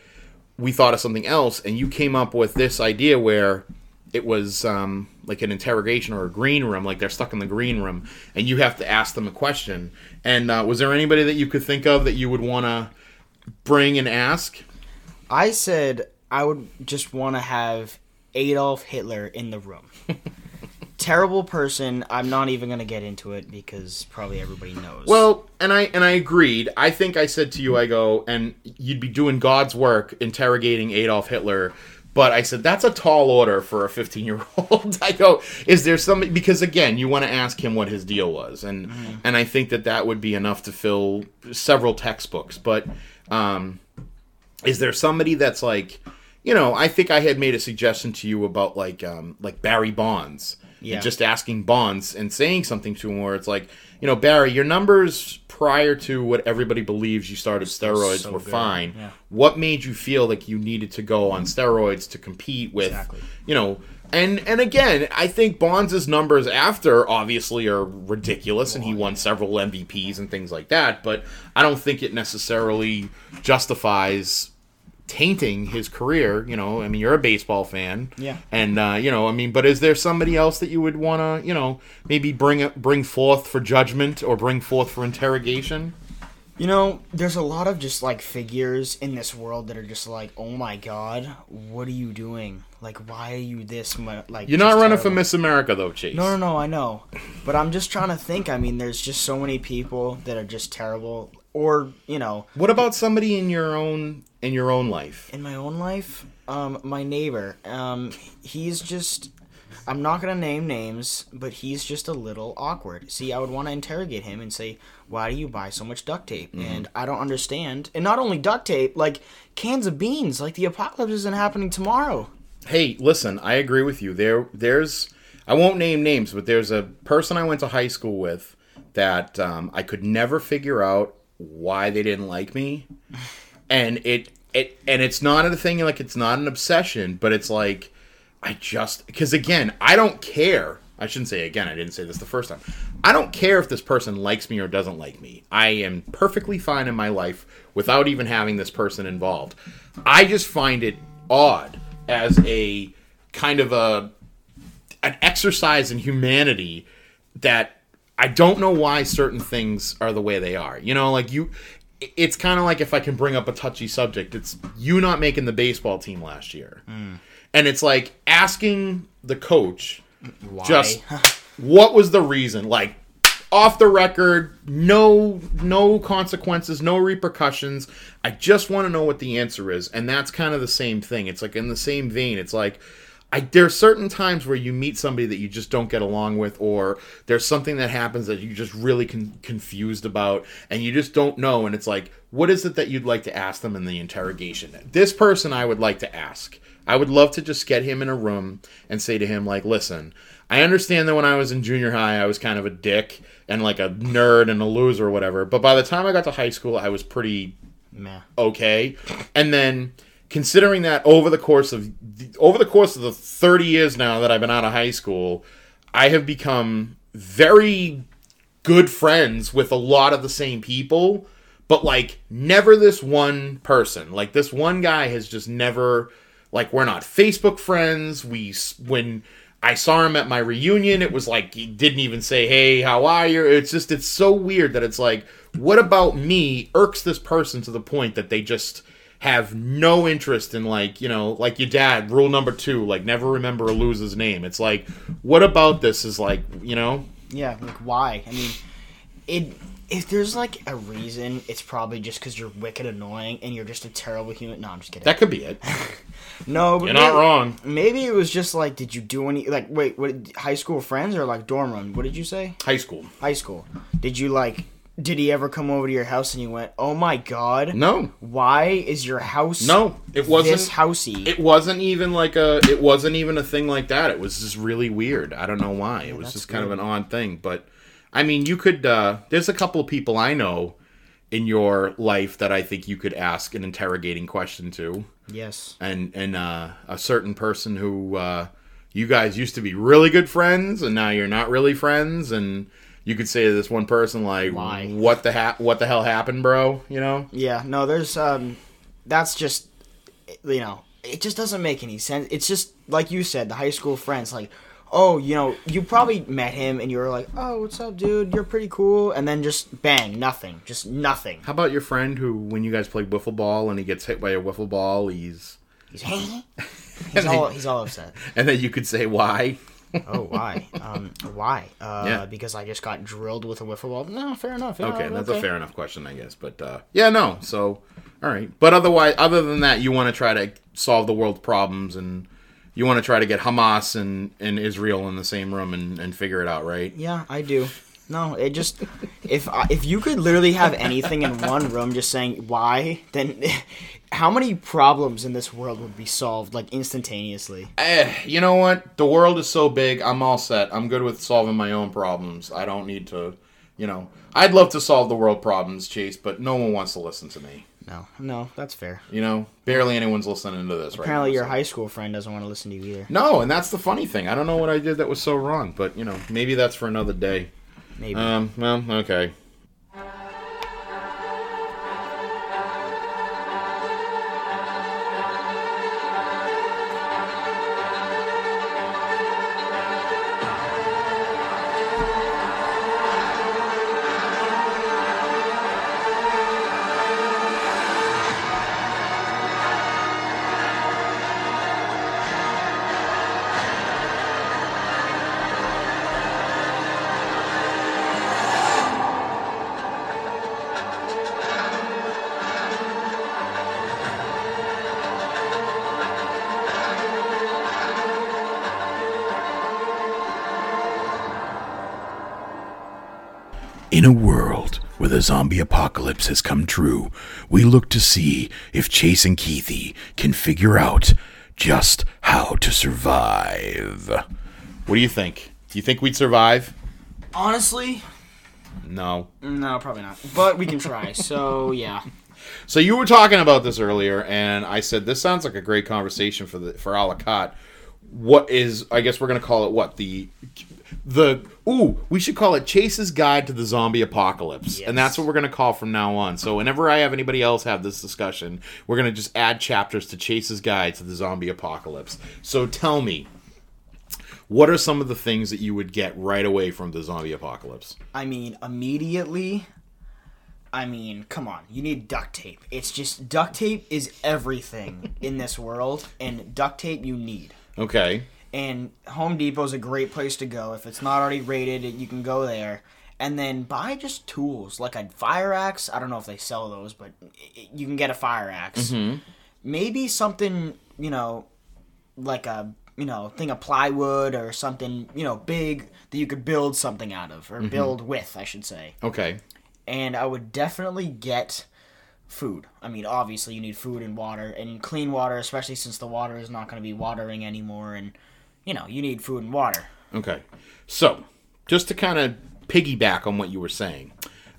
we thought of something else and you came up with this idea where it was um, like an interrogation or a green room like they're stuck in the green room and you have to ask them a question and uh, was there anybody that you could think of that you would want to bring and ask I said I would just want to have Adolf Hitler in the room. Terrible person. I'm not even going to get into it because probably everybody knows. well and i and i agreed i think i said to you i go and you'd be doing god's work interrogating adolf hitler but I said that's a tall order for a 15 year old. I go, is there somebody because again, you want to ask him what his deal was, and mm-hmm. and I think that that would be enough to fill several textbooks. But um, is there somebody that's like, you know, I think I had made a suggestion to you about like um, like Barry Bonds, Yeah. and just asking Bonds and saying something to him where it's like, you know, Barry, your numbers prior to what everybody believes you started steroids so were good. fine. Yeah. What made you feel like you needed to go on steroids to compete with, Exactly. you know? And and again, I think Bonds' numbers after obviously are ridiculous, and he won several MVPs and things like that. But I don't think it necessarily justifies tainting his career. You know, I mean, you're a baseball fan, Yeah. and uh, you know, I mean, but is there somebody else that you would want to, you know, maybe bring bring forth for judgment or bring forth for interrogation? You know, there's a lot of just like figures in this world that are just like, oh my god, what are you doing? Like, why are you this mu- like? You're not running for? Miss America though, Chase. No, no, no, I know, but I'm just trying to think. I mean, there's just so many people that are just terrible, or you know, What about somebody in your own in your own life? in my own life, um, my neighbor, um, he's just. I'm not gonna name names, but he's just a little awkward. See, I would want to interrogate him and say, "Why do you buy so much duct tape?" And I don't understand. And not only duct tape, like cans of beans. Like the apocalypse isn't happening tomorrow. Hey, listen, I agree with you. There, there's, I won't name names, but there's a person I went to high school with that um, I could never figure out why they didn't like me, and it, it, and it's not a thing like it's not an obsession, but it's like I just because again, I don't care. I shouldn't say again. I didn't say this the first time. I don't care if this person likes me or doesn't like me. I am perfectly fine in my life without even having this person involved. I just find it odd as a kind of a an exercise in humanity that I don't know why certain things are the way they are. You know, like you it's kind of like if I can bring up a touchy subject, it's you not making the baseball team last year. Hmm. And it's like asking the coach Why? just what was the reason? Like off the record, no no consequences, no repercussions. I just want to know what the answer is, and that's kind of the same thing. It's like in the same vein. It's like I, there are certain times where you meet somebody that you just don't get along with, or there's something that happens that you're just really con- confused about, and you just don't know. And it's like, what is it that you'd like to ask them in the interrogation? This person I would like to ask. I would love to just get him in a room and say to him, like, listen, I understand that when I was in junior high, I was kind of a dick and like a nerd and a loser or whatever. But by the time I got to high school, I was pretty Meh. okay. And then considering that over the course of over the course of the 30 years now that I've been out of high school, I have become very good friends with a lot of the same people, but like never this one person. Like this one guy has just never like we're not Facebook friends. We when I saw him at my reunion, it was like he didn't even say, "Hey, how are you?" It's just it's so weird that it's like what about me irks this person to the point that they just have no interest in like you know like your dad rule number two like never remember a loser's name it's like what about this is like you know Yeah, like why? I mean, it. If there's like a reason, it's probably just because you're wicked annoying and you're just a terrible human. No, I'm just kidding. that could be it no, but you're not wrong Maybe it was just like, did you do any like wait, what? High school friends or like dorm room? What did you say? high school High school. Did you like? Did he ever come over to your house and you went, "Oh my god, no why is your house no it wasn't this housey?" it wasn't even like a it wasn't even a thing like that it was just really weird i don't know why it was just kind of an odd thing but i mean you could uh there's a couple of people i know in your life that i think you could ask an interrogating question to yes. and and uh a certain person who uh you guys used to be really good friends and now you're not really friends and you could say to this one person like Why? what the ha- what the hell happened bro you know Yeah, no, there's um that's just you know, it just doesn't make any sense. It's just like you said, the high school friends like, "Oh, you know, you probably met him and you were like, "Oh, what's up, dude? You're pretty cool." And then just bang, nothing. Just nothing. How about your friend who, when you guys play wiffle ball and he gets hit by a wiffle ball, he's He's He's all he's all upset. and then you could say why? Oh, why? Um, why? Uh, Yeah. because I just got drilled with a wiffle ball. No, fair enough. Yeah, Okay, that's a fair enough question, I guess. But uh, yeah, no. So, all right. But otherwise, other than that, you want to try to solve the world's problems and you want to try to get Hamas and, and Israel in the same room and, and figure it out, right? Yeah, I do. No, it just if I, if you could literally have anything in one room, just saying why, then how many problems in this world would be solved like instantaneously? Eh, you know what? The world is so big. I'm all set. I'm good with solving my own problems. I don't need to, you know. I'd love to solve the world problems, Chase, but no one wants to listen to me. No, no, that's fair. You know, barely anyone's listening to this right Apparently, now. your so- high school friend doesn't want to listen to you either. No, and that's the funny thing. I don't know what I did that was so wrong, but you know, maybe that's for another day. Maybe. Um, well, okay. In a world where the zombie apocalypse has come true, we look to see if Chase and Keithie can figure out just how to survive. What do you think? Do you think we'd survive? Honestly, No. no, probably not. But we can try. so yeah. So you were talking about this earlier, and I said this sounds like a great conversation for the for a la carte. What is? I guess we're gonna call it what the the ooh we should call it Chase's Guide to the Zombie Apocalypse, Yes. and that's what we're gonna call from now on. So whenever I have anybody else have this discussion, we're gonna just add chapters to Chase's Guide to the Zombie Apocalypse. So tell me. What are some of the things that you would get right away from the zombie apocalypse? I mean, immediately. I mean, come on. You need duct tape. It's just duct tape is everything in this world, and duct tape you need. Okay. And Home Depot's a great place to go. If it's not already rated, you can go there. And then buy just tools like a fire axe. I don't know if they sell those, but you can get a fire axe. Mm-hmm. Maybe something, you know, like a you know thing of plywood or something you know big that you could build something out of or mm-hmm. build with, I should say. Okay. And I would definitely get food. I mean, obviously you need food and water and clean water, especially since the water is not going to be watering anymore, and you know you need food and water. Okay. So, just to kind of piggyback on what you were saying,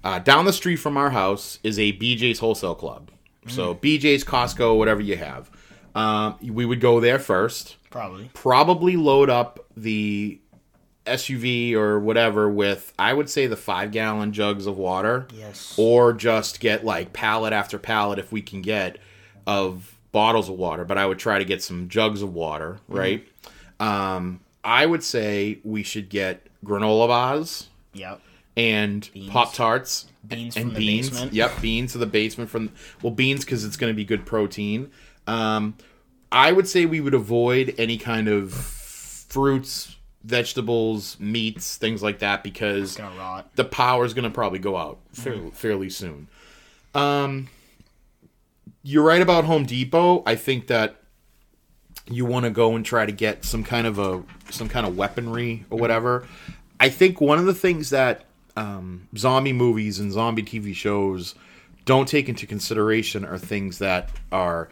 uh, down the street from our house is a BJ's Wholesale Club. So, BJ's, Costco, whatever you have. Um, we would go there first, Probably. probably load up the SUV or whatever with, I would say, the five gallon jugs of water. Yes. Or just get like pallet after pallet if we can get of bottles of water. But I would try to get some jugs of water, right? Um, I would say we should get granola bars Yep. and Pop Tarts Beans and from the beans. basement. Yep, beans to the basement from well beans because it's going to be good protein. Um, I would say we would avoid any kind of fruits, vegetables, meats, things like that because the power is going to probably go out fairly, fairly soon. Um, you're right about Home Depot. I think that you want to go and try to get some kind of a some kind of weaponry or whatever. I think one of the things that um, zombie movies and zombie TV shows don't take into consideration are things that are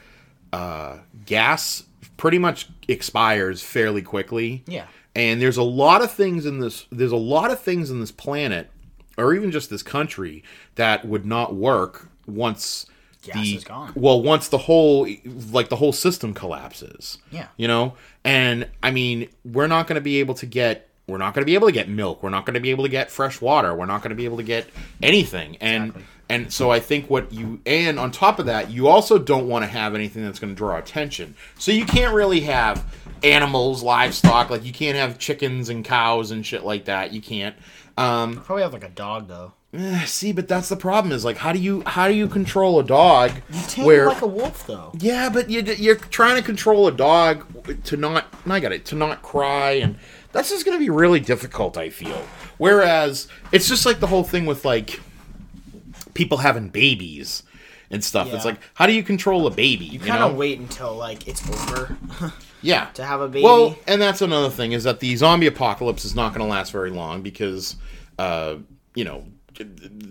uh, gas pretty much expires fairly quickly. Yeah. And there's a lot of things in this there's a lot of things in this planet or even just this country that would not work once Gas the is gone. well once the whole like the whole system collapses. Yeah. You know? And I mean, we're not going to be able to get we're not going to be able to get milk. We're not going to be able to get fresh water. We're not going to be able to get anything. And Exactly. and so I think what you and on top of that, you also don't want to have anything that's going to draw attention. So you can't really have animals, livestock, like you can't have chickens and cows and shit like that. You can't. Um Probably have like a dog though. Eh, see, but that's the problem is like how do you how do you control a dog You Tame where like a wolf though. yeah, but you, you're trying to control a dog to not. I got it to not cry, and that's just going to be really difficult. I feel. Whereas it's just like the whole thing with like people having babies and stuff. It's like how do you control a baby? You, Kind of wait until like it's over. yeah. to have a baby. Well, and that's another thing is that the zombie apocalypse is not going to last very long because, uh, you know,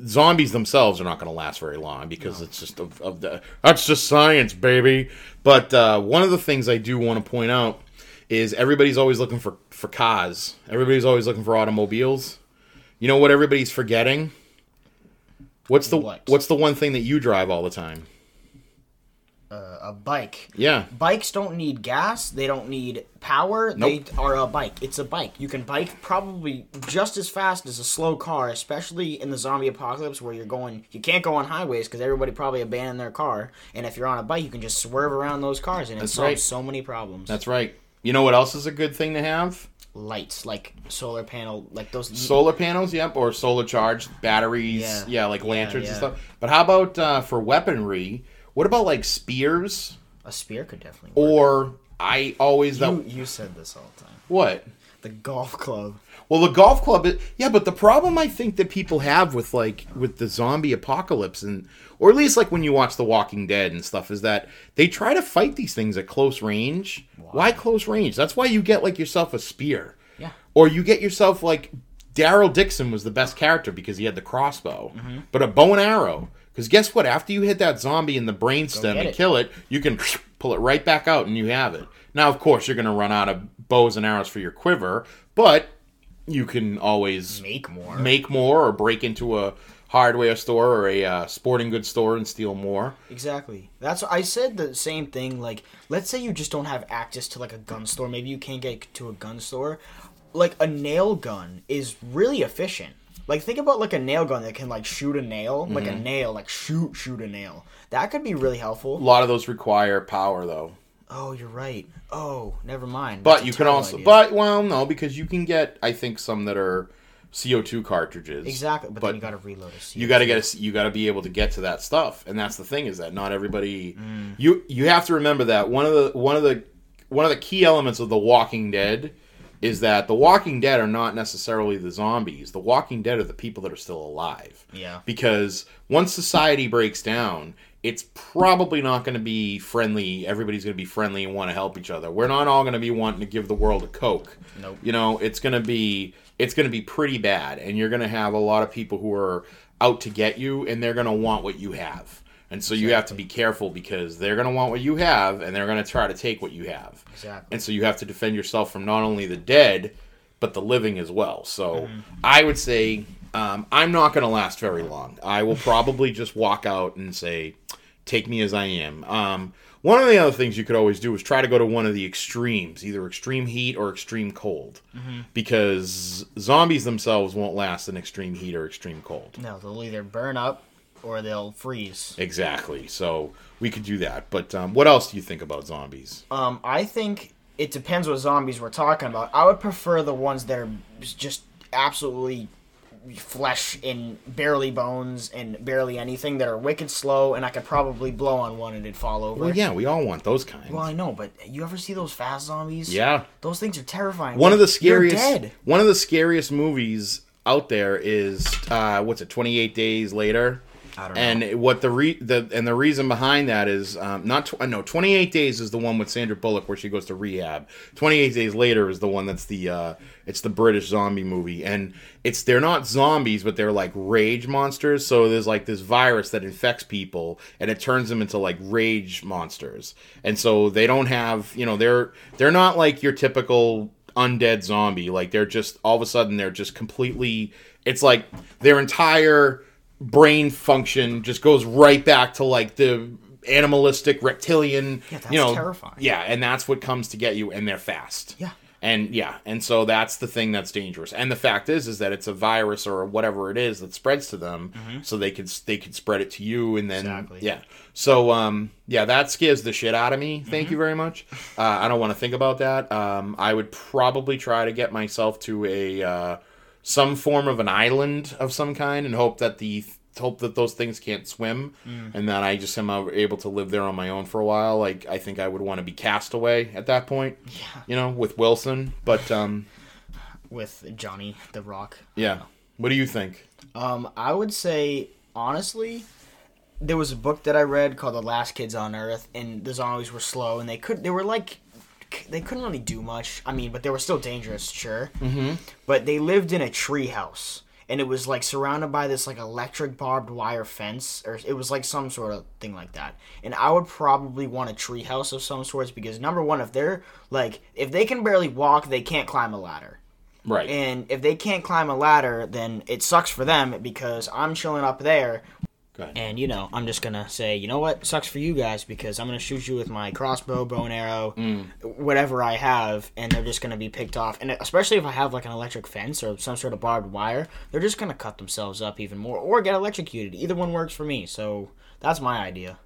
zombies themselves are not going to last very long because it's just of, of the that's just science, baby. But uh, one of the things I do want to point out is everybody's always looking for for cars. Everybody's always looking for automobiles. You know what everybody's forgetting? What's the What? what's the one thing that you drive all the time? Uh, a bike. Yeah. Bikes don't need gas. They don't need power. Nope. They are a bike. It's a bike. You can bike probably just as fast as a slow car, especially in the zombie apocalypse where you're going. You can't go on highways because everybody probably abandoned their car. And if you're on a bike, you can just swerve around those cars, and it That's solves right. so many problems. That's right. You know what else is a good thing to have? Lights, like solar panel, like those. solar panels yep or solar charged batteries yeah, Yeah. like lanterns and yeah. stuff but how about uh, for weaponry what about like spears a spear could definitely work. or i always that you, you said this all the time. what The golf club. well the golf club is, yeah but the problem i think that people have with like with the zombie apocalypse and or at least like when you watch the walking dead and stuff is that they try to fight these things at close range why close range that's why you get like yourself a spear Yeah. or you get yourself like Daryl Dixon was the best character because he had the crossbow, Mm-hmm. but a bow and arrow. Because guess what? After you hit that zombie in the brainstem and it. kill it, you can pull it right back out and you have it. Now, of course, you're going to run out of bows and arrows for your quiver, but you can always Make more. make more or break into a hardware store or a uh, sporting goods store and steal more. Exactly. That's I said the same thing. Like, let's say you just don't have access to like a gun store. Maybe you can't get to a gun store. Like a nail gun is really efficient. Like think about like a nail gun that can like shoot a nail, like Mm-hmm. a nail, like shoot shoot a nail. That could be really helpful. A lot of those require power, though. Oh, you're right. Oh, never mind. But a you can terrible also, idea. but well, no, because you can get, I think, some that are CO2 cartridges. exactly. But, but then you got to reload a you got to get a, you got to be able to get to that stuff and that's the thing is that not everybody Mm. you you have to remember that one of the one of the one of the key elements of The Walking Dead is that The Walking Dead are not necessarily the zombies. The Walking Dead are the people that are still alive. Yeah. Because once society breaks down, it's probably not going to be friendly. Everybody's going to be friendly and want to help each other. We're not all going to be wanting to give the world a coke. Nope. You know, it's going to be it's going to be pretty bad, and you're going to have a lot of people who are out to get you, and they're going to want what you have. And so you have to be careful because they're going to want what you have, and they're going to try to take what you have. Exactly. And so you have to defend yourself from not only the dead, but the living as well. So I would say um, I'm not going to last very long. I will probably just walk out and say, "Take me as I am." Um, one of the other things you could always do is try to go to one of the extremes, either extreme heat or extreme cold, because zombies themselves won't last in extreme heat or extreme cold. No, they'll either burn up or they'll freeze. Exactly. So we could do that. But um, what else do you think about zombies? Um, I think it depends what zombies we're talking about. I would prefer the ones that are just absolutely flesh and barely bones and barely anything that are wicked slow, and I could probably blow on one and it'd fall over. Well, yeah, we all want those kinds. Well, I know, but you ever see those fast zombies? Yeah. Those things are terrifying. one of the Like, you're scariest dead. one of the scariest movies out there is uh what's it 28 days later I don't know. and what the re the and the reason behind that is um, not tw- uh, no 28 days is the one with Sandra Bullock where she goes to rehab 28 days later is the one that's the uh it's the British zombie movie and it's they're not zombies but they're like rage monsters so there's like this virus that infects people and it turns them into like rage monsters and so they don't have you know they're they're not like your typical undead zombie. Like they're just all of a sudden they're just completely. It's like their entire brain function just goes right back to like the animalistic reptilian. Yeah, that's you know, terrifying. Yeah, and that's what comes to get you, and they're fast. Yeah. And yeah, and so that's the thing that's dangerous. And the fact is, is that it's a virus or whatever it is that spreads to them, so they could they could spread it to you, and then Mm-hmm. Exactly. yeah. So um, yeah, that scares the shit out of me. Thank Mm-hmm. you very much. Uh, I don't want to think about that. Um, I would probably try to get myself to a uh, some form of an island of some kind, and hope that the hope that those things can't swim, Mm. and that I just am able to live there on my own for a while. Like I think I would want to be castaway at that point. Yeah. You know, with Wilson. But um, with Johnny the Rock. yeah. What do you think? Um, I would say honestly, there was a book that I read called The Last Kids on Earth, and the zombies were slow, and they could they were like they couldn't really do much. I mean, but they were still dangerous, sure. Mm-hmm. But they lived in a tree house, and it was like surrounded by this like electric barbed wire fence, or it was like some sort of thing like that. And I would probably want a tree house of some sorts because number one, if they're like if they can barely walk, they can't climb a ladder. Right. And if they can't climb a ladder, then it sucks for them because I'm chilling up there. And, you know, I'm just going to say, you know what? Sucks for you guys because I'm going to shoot you with my crossbow, bow and arrow, Mm. whatever I have, and they're just going to be picked off. And especially if I have like an electric fence or some sort of barbed wire, they're just going to cut themselves up even more or get electrocuted. Either one works for me. So that's my idea.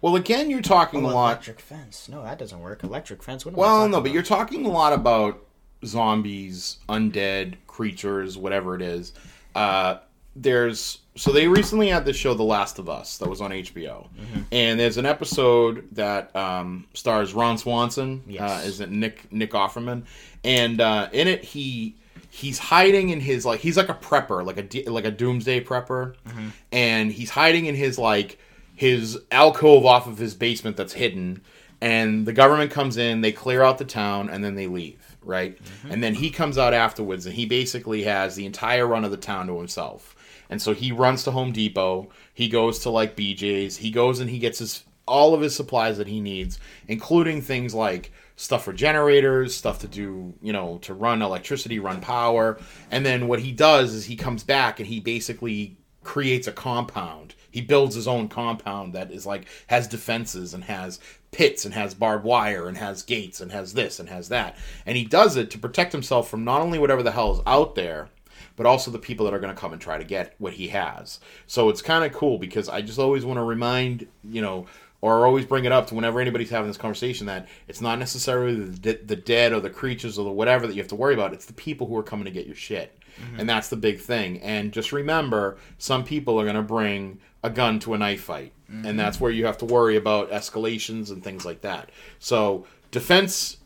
Well, again, you're talking a lot. Electric fence. No, that doesn't work. Electric fence. What am I Well, no, but about? you're talking a lot about zombies, undead creatures, whatever it is. Uh, there's so they recently had this show, The Last of Us, that was on HBO, Mm-hmm. and there's an episode that um, stars Ron Swanson. Uh, is it Nick Nick Offerman? And uh, in it, he he's hiding in his like he's like a prepper, like a like a doomsday prepper, Mm-hmm. and he's hiding in his like his alcove off of his basement that's hidden and the government comes in they clear out the town and then they leave right and then he comes out afterwards and he basically has the entire run of the town to himself and so he runs to home depot he goes to like bj's he goes and he gets his all of his supplies that he needs including things like stuff for generators stuff to do you know to run electricity run power and then what he does is he comes back and he basically creates a compound. He builds his own compound that is like has defenses and has pits and has barbed wire and has gates and has this and has that. And he does it to protect himself from not only whatever the hell is out there, but also the people that are going to come and try to get what he has. So it's kind of cool because I just always want to remind, you know, or always bring it up to whenever anybody's having this conversation that it's not necessarily the, the dead or the creatures or the whatever that you have to worry about. It's the people who are coming to get your shit. Mm-hmm. And that's the big thing. And just remember, some people are going to bring a gun to a knife fight. Mm-hmm. And that's where you have to worry about escalations and things like that. So defense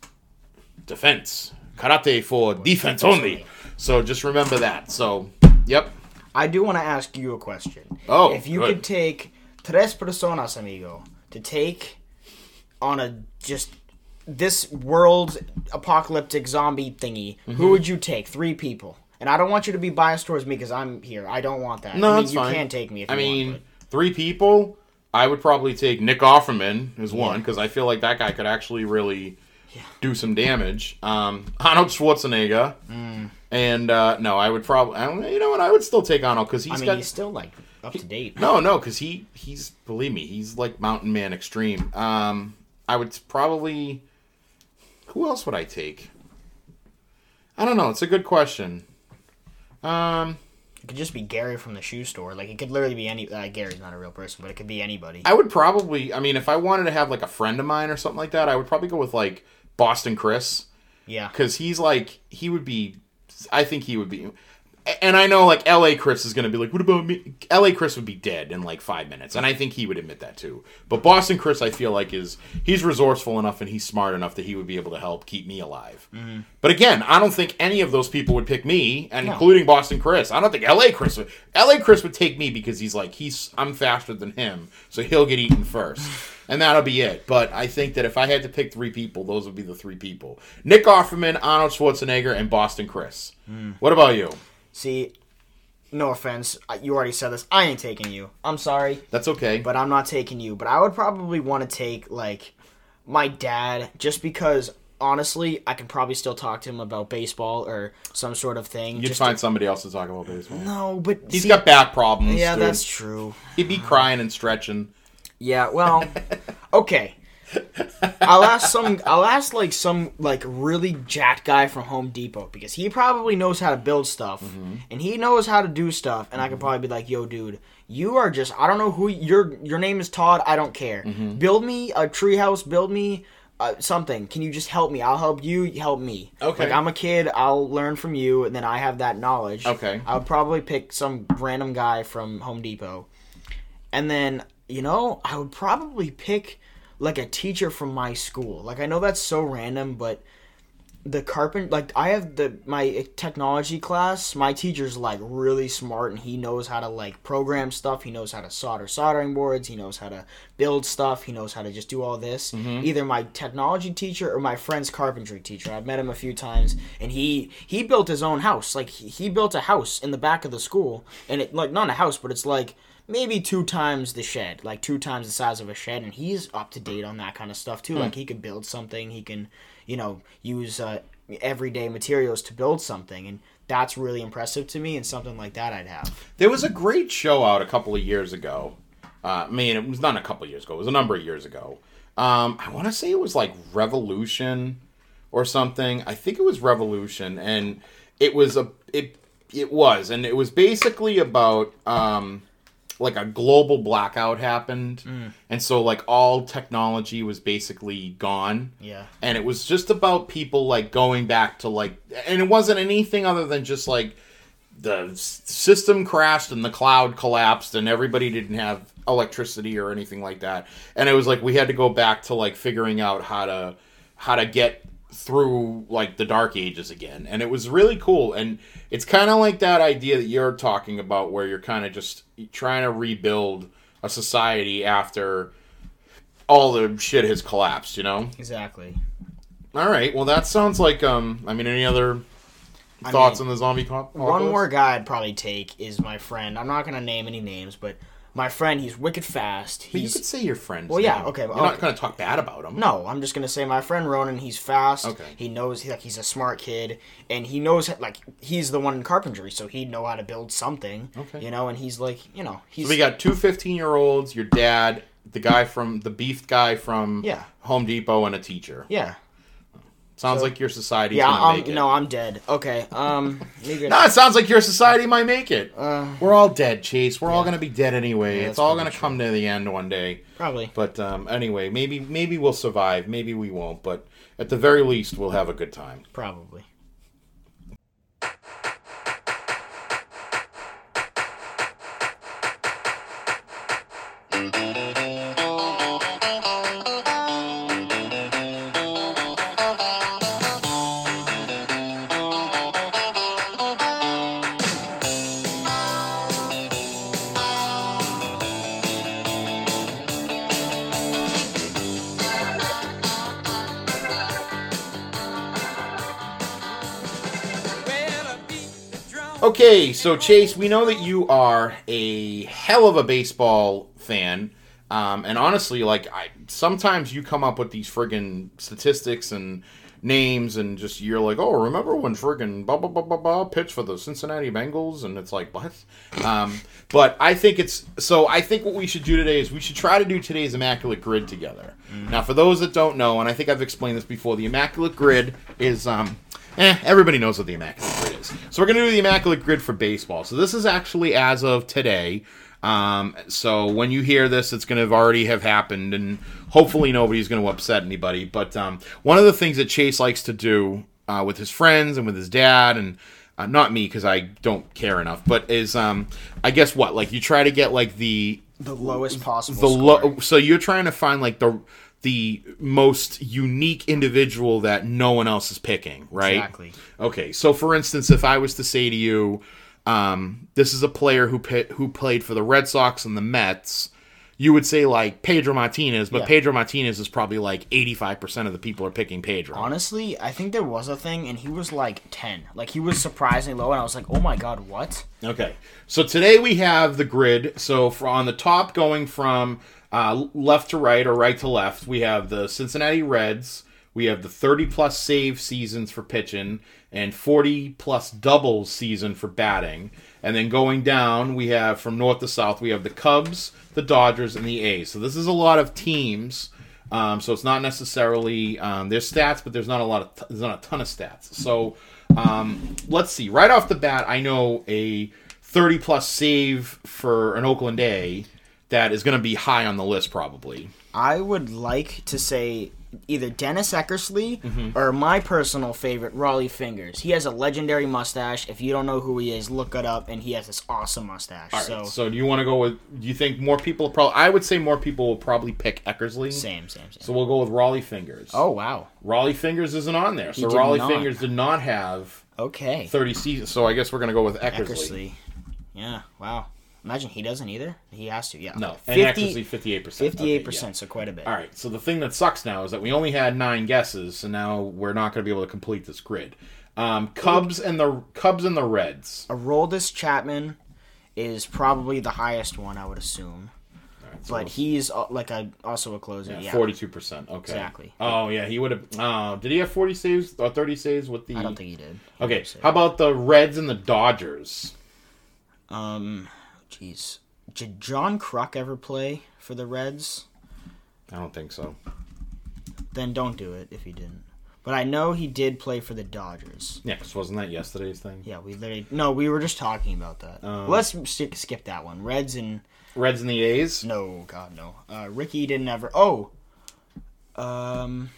defense. Karate for defense only. So just remember that. So, yep. I do want to ask you a question. Oh, if you good. could take tres personas, amigo, to take on a just this world apocalyptic zombie thingy, Mm-hmm. who would you take? Three people. And I don't want you to be biased towards me because I'm here. I don't want that. No, I mean, that's you fine. can take me if I mean, want. three people. I would probably take Nick Offerman as one because I feel like that guy could actually really do some damage. Um, Arnold Schwarzenegger, Mm. and uh, no, I would probably. You know what? I would still take Arnold because he's I mean, got. he's still like up to date. no, no, because he he's believe me, he's like Mountain Man Extreme. Um, I would probably. Who else would I take? I don't know. It's a good question. Um, It could just be Gary from the shoe store. Like it could literally be any. Uh, Gary's not a real person, but it could be anybody. I would probably. I mean, if I wanted to have like a friend of mine or something like that, I would probably go with like Boston Chris yeah. because he's like he would be. I think he would be. And I know like L.A. Chris is gonna be like, what about me? L.A. Chris would be dead in like five minutes, and I think he would admit that too. But Boston Chris, I feel like is he's resourceful enough and he's smart enough that he would be able to help keep me alive. Mm-hmm. But again, I don't think any of those people would pick me, and No. including Boston Chris. I don't think L.A. Chris would. L.A. Chris would take me because he's like he's I'm faster than him, so he'll get eaten first. And that'll be it. But I think that if I had to pick three people, those would be the three people: Nick Offerman, Arnold Schwarzenegger, and Boston Chris. Hmm. What about you? See, no offense, you already said this. I ain't taking you. I'm sorry, That's okay. but I'm not taking you. But I would probably want to take like my dad, just because honestly, I can probably still talk to him about baseball or some sort of thing. You'd just find somebody else to talk about baseball. no, but He's see- got back problems. yeah, dude. that's true. He'd be crying and stretching. Yeah, well, okay. I'll ask some. I'll ask like some like really jacked guy from Home Depot because he probably knows how to build stuff mm-hmm. and he knows how to do stuff. And I could mm-hmm. probably be like, "Yo, dude, you are just. I don't know who your your name is. Todd. I don't care. Mm-hmm. Build me a treehouse. Build me." Uh, something. Can you just help me? I'll help you. you Help me. Okay. Like I'm a kid. I'll learn from you, and then I have that knowledge. Okay. I would probably pick some random guy from Home Depot. And then, you know, I would probably pick like a teacher from my school. Like I know that's so random, but the carpent like I have the my technology class, my teacher's like really smart and he knows how to like program stuff, he knows how to solder soldering boards, he knows how to build stuff, he knows how to just do all this. Mm-hmm. Either my technology teacher or my friend's carpentry teacher. I've met him a few times and he he built his own house. Like he, he built a house in the back of the school and it like not a house, but it's like maybe two times the shed, like two times the size of a shed, and he's up to date on that kind of stuff too. Like he can build something, he can, you know, use uh, everyday materials to build something, and that's really impressive to me. And something like that, I'd have. There was a great show out a couple of years ago. Uh, I mean, it was not a couple of years ago. It was a number of years ago. Um, I want to say it was like Revolution or something. I think it was Revolution, and it was a it it was, and it was basically about um, like a global blackout happened, mm. and so like all technology was basically gone. Yeah. and it was just about people like going back to like and it wasn't anything other than just like the system crashed and the cloud collapsed and everybody didn't have electricity or anything like that. And it was like we had to go back to like figuring out how to how to get through like the dark ages again and it was really cool and it's kind of like that idea that you're talking about where you're kind of just trying to rebuild a society after all the shit has collapsed you know Exactly. all right. Well, that sounds like um. I mean, any other I thoughts mean, on the zombie cop? One more guy I'd probably take is my friend. I'm not gonna name any names, but my friend, he's wicked fast. But you could say your friend. Well, yeah, okay, You're well, not going to talk bad about him. No, I'm just gonna say my friend Ronan. He's fast. Okay. He knows like he's a smart kid, and he knows like he's the one in carpentry, so he'd know how to build something. Okay. You know, and he's like, you know, he's So we got two 15 year olds, your dad, the guy from the beef guy from Yeah. Home Depot, and a teacher. yeah, Sounds So- like your society. yeah. gonna I'm, make it. no, I'm dead. Okay. Um. No, it sounds like your society might make it. Uh, We're all dead, Chase. We're all going to be dead anyway. Yeah, it's all going to come to the end one day. probably. But um, anyway, maybe maybe we'll survive. Maybe we won't. But at the very least, we'll have a good time. Probably. Okay, so Chase, we know that you are a hell of a baseball fan. Um, and honestly, like I sometimes you come up with these friggin' statistics and names and just you're like, oh, remember when friggin' blah blah blah blah blah pitched for the Cincinnati Bengals, and it's like what? Um, but I think it's so. I think what we should do today is we should try to do today's immaculate grid together. Now, for those that don't know, and I think I've explained this before, the immaculate grid is um, eh, everybody knows what the immaculate grid is. So we're gonna do the immaculate grid for baseball. So this is actually as of today. Um, so when you hear this, it's going to have already have happened, and hopefully nobody's going to upset anybody. But um, one of the things that Chase likes to do uh, with his friends and with his dad, and uh, not me because I don't care enough, but is um, I guess what like you try to get like the The lowest possible. the score. low. So you're trying to find like the the most unique individual that no one else is picking, right? Exactly. Okay, so for instance, if I was to say to you, um, this is a player who pit, who played for the Red Sox and the Mets, you would say like Pedro Martinez, but Yeah. Pedro Martinez is probably like eighty five percent of the people are picking Pedro. Honestly, I think there was a thing, and he was like ten. Like he was surprisingly low, and I was like, "Oh my god, what?" Okay, so today we have the grid. So for on the top, going from uh, left to right or right to left, we have the Cincinnati Reds. We have the 30 plus save seasons for pitching and 40 plus doubles season for batting. And then going down, we have from north to south, we have the Cubs, the Dodgers, and the A's. So this is a lot of teams. Um, so it's not necessarily um, there's stats, but there's not a lot of there's not a ton of stats. So um, let's see. Right off the bat, I know a 30 plus save for an Oakland A that is going to be high on the list probably. I would like to say either Dennis Eckersley Mm-hmm. or my personal favorite, Rollie Fingers. He has a legendary mustache. If you don't know who he is, look it up, and he has this awesome mustache. All right. so, So, do you want to go with? Do you think more people probably? I would say more people will probably pick Eckersley. same, same, same. So we'll go with Rollie Fingers. oh wow. Rollie Fingers isn't on there. So Rollie not. Fingers did not have Okay. 30 seasons. So I guess we're going to go with Eckersley. Eckersley. Yeah. Wow. Imagine he doesn't either. He has to. Yeah. No, and 50, Eckersley 58%. 58 percent. So quite a bit. All right. So the thing that sucks now is that we only had nine guesses, so now we're not going to be able to complete this grid. Um, Cubs and the Cubs and the Reds. Aroldis Chapman is probably the highest one, I would assume. Right, so But he's uh, like a also a closer. Yeah. Forty-two percent. Okay. Exactly. Oh yeah, he would have. Oh, did he have forty saves or thirty saves with the? I don't think he did. Okay. How about the Reds and the Dodgers? Um, jeez, did John Kruk ever play for the Reds? I don't think so. Then don't do it if he didn't. But I know he did play for the Dodgers. Yeah, 'cause wasn't that yesterday's thing? Yeah, we literally no, we were just talking about that. Um, Let's skip, skip that one. Reds and Reds and the A's. no, God no. Uh, Ricky didn't ever. Oh, um,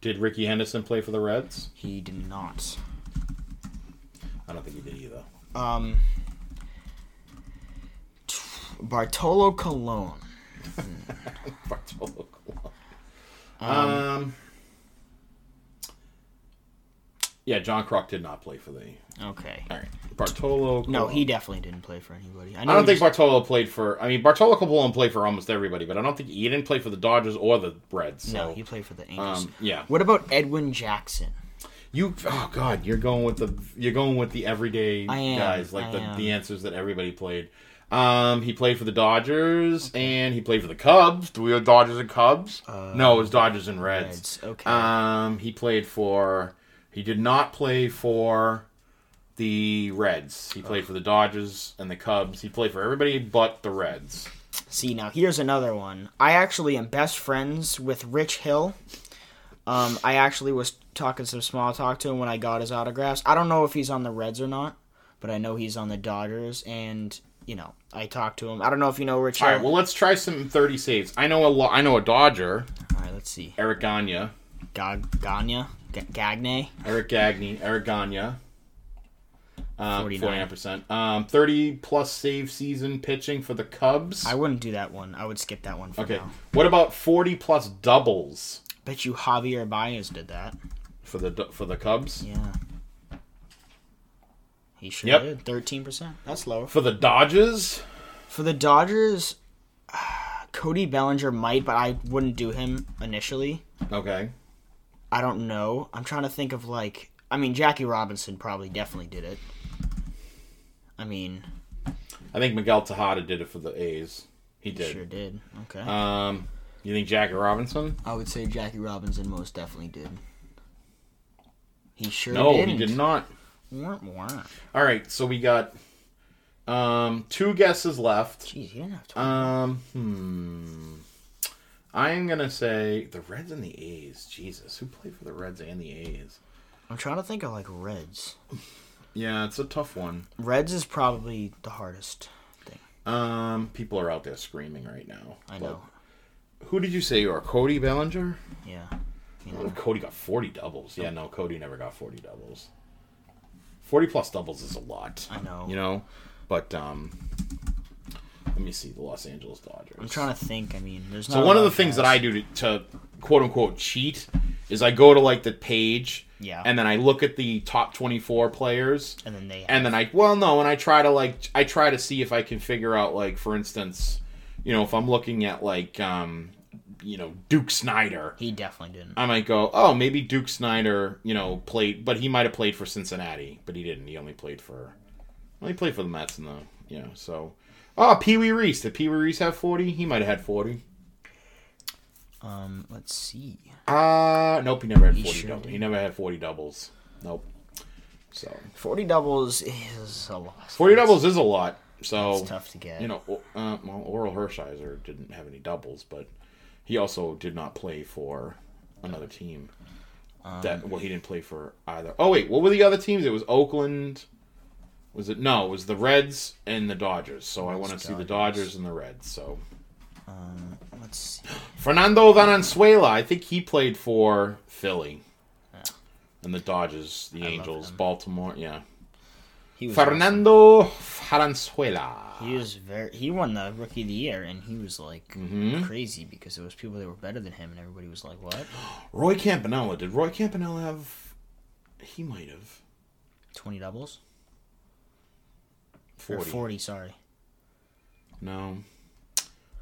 Did Rickey Henderson play for the Reds? he did not. I don't think he did either. Um, Bartolo Colon. Bartolo Colon. Um, Um. Yeah, John Kruk did not play for the. okay. All right, Bartolo. No, he definitely didn't play for anybody. I, I don't think just- Bartolo played for. I mean, Bartolo Colon played for almost everybody, but I don't think he didn't play for the Dodgers or the Reds. So, No, he played for the Angels. um, yeah. What about Edwin Jackson? You, oh god, you're going with the you're going with the everyday guys, like I the, am. the answers that everybody played. Um, he played for the Dodgers and he played for the Cubs. Do we have Dodgers and Cubs? no, it was Dodgers and Reds. Reds, okay. Um, he played for. He did not play for the Reds. He played for the Dodgers and the Cubs. He played for everybody but the Reds. See, now here's another one. I actually am best friends with Rich Hill. Um, I actually was talking some small talk to him when I got his autographs. I don't know if he's on the Reds or not, but I know he's on the Dodgers, and you know, I talked to him. I don't know if you know Rich Hill. All right, well let's try some thirty saves. I know a lo- I know a Dodger, All right, let's see. Eric Gagne, Gag- Gagne, G- Gagne. Eric Gagne, Eric Gagne. Um, 49. 49 percent. Um, thirty plus save season pitching for the Cubs. I wouldn't do that one. I would skip that one for okay. now. What about forty plus doubles Bet you Javier Baez did that. for the for the Cubs? Yeah. He sure Yep. did. Thirteen percent. That's low. For the Dodgers, For the Dodgers, Cody Bellinger might, but I wouldn't do him initially. okay. I don't know. I'm trying to think of like. I mean, Jackie Robinson probably definitely did it. I mean, I think Miguel Tejada did it for the A's. He did. sure did. Okay. Um, you think Jackie Robinson? I would say Jackie Robinson most definitely did. He sure No, didn't. he did not. All right, so we got um two guesses left. Jeez, he didn't have to. Um, hmm. I'm gonna say the Reds and the A's. Jesus, who played for the Reds and the A's? I'm trying to think of like Reds. Yeah, it's a tough one. Reds is probably the hardest thing. Um, people are out there screaming right now. I But know. Who did you say you are? Cody Bellinger? Yeah. You know. Cody got 40 doubles? Yeah, no, Cody never got 40 doubles. 40 plus doubles is a lot. I know. You know? But, um, let me see the Los Angeles Dodgers. I'm trying to think. I mean, there's not. So one of the things that. I do to, to quote unquote cheat is I go to like the page Yeah. and then I look at the top 24 players and then they. and then I well no and I try to like I try to see if I can figure out like for instance you know if I'm looking at like um you know Duke Snider. He definitely didn't. I might go oh maybe Duke Snider you know played but he might have played for Cincinnati but he didn't. He only played for he played for the Mets and the you know so. Oh Pee Wee Reese. Did Pee Wee Reese have 40 he might have had 40 Um, let's see. uh nope he never had He 40 sure doubles he never had 40 doubles. Nope. So. Forty doubles is a lot. 40 doubles is a lot so It's tough to get. you know, uh, well, Orel Hershiser didn't have any doubles, but he also did not play for another team. Um, that well, he didn't play for either. Oh wait, what were the other teams? It was Oakland. Was it no? It was the Reds and the Dodgers. So I want to see the Dodgers. And the Reds. So Um, let's see. Fernando Valenzuela, I think he played for Philly. And the Dodgers, the love Angels. Baltimore, yeah. He was Fernando awesome. He was very. He won the rookie of the year, and he was like Mhm. crazy because there was people that were better than him, and everybody was like, "What? Roy Campanella. Did Roy Campanella have? He might have Twenty doubles? forty. Or forty? Sorry. No,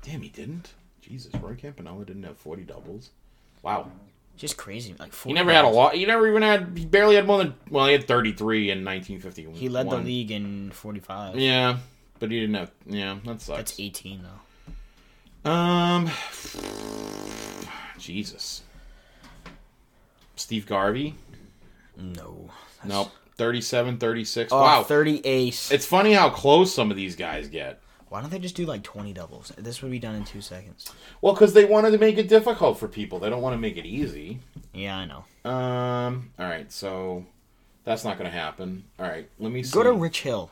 damn, he didn't. Jesus, Roy Campanella didn't have forty doubles. Wow, Just crazy. Like he never had a lot. He never even had. He barely had more than. Well, he had thirty three in nineteen fifty. He led the league in forty-five. Yeah, but he didn't have. Yeah, that sucks. That's eighteen though. Um, Jesus. Steve Garvey. No. Nope. 37, 36. Oh, wow. 30 ace. It's funny how close some of these guys get. Why don't they just do like 20 doubles? This would be done in two seconds. Well, because they wanted to make it difficult for people. They don't want to make it easy. Yeah, I know. Um. All right. So that's not going to happen. All right. Let me see. Go to Rich Hill.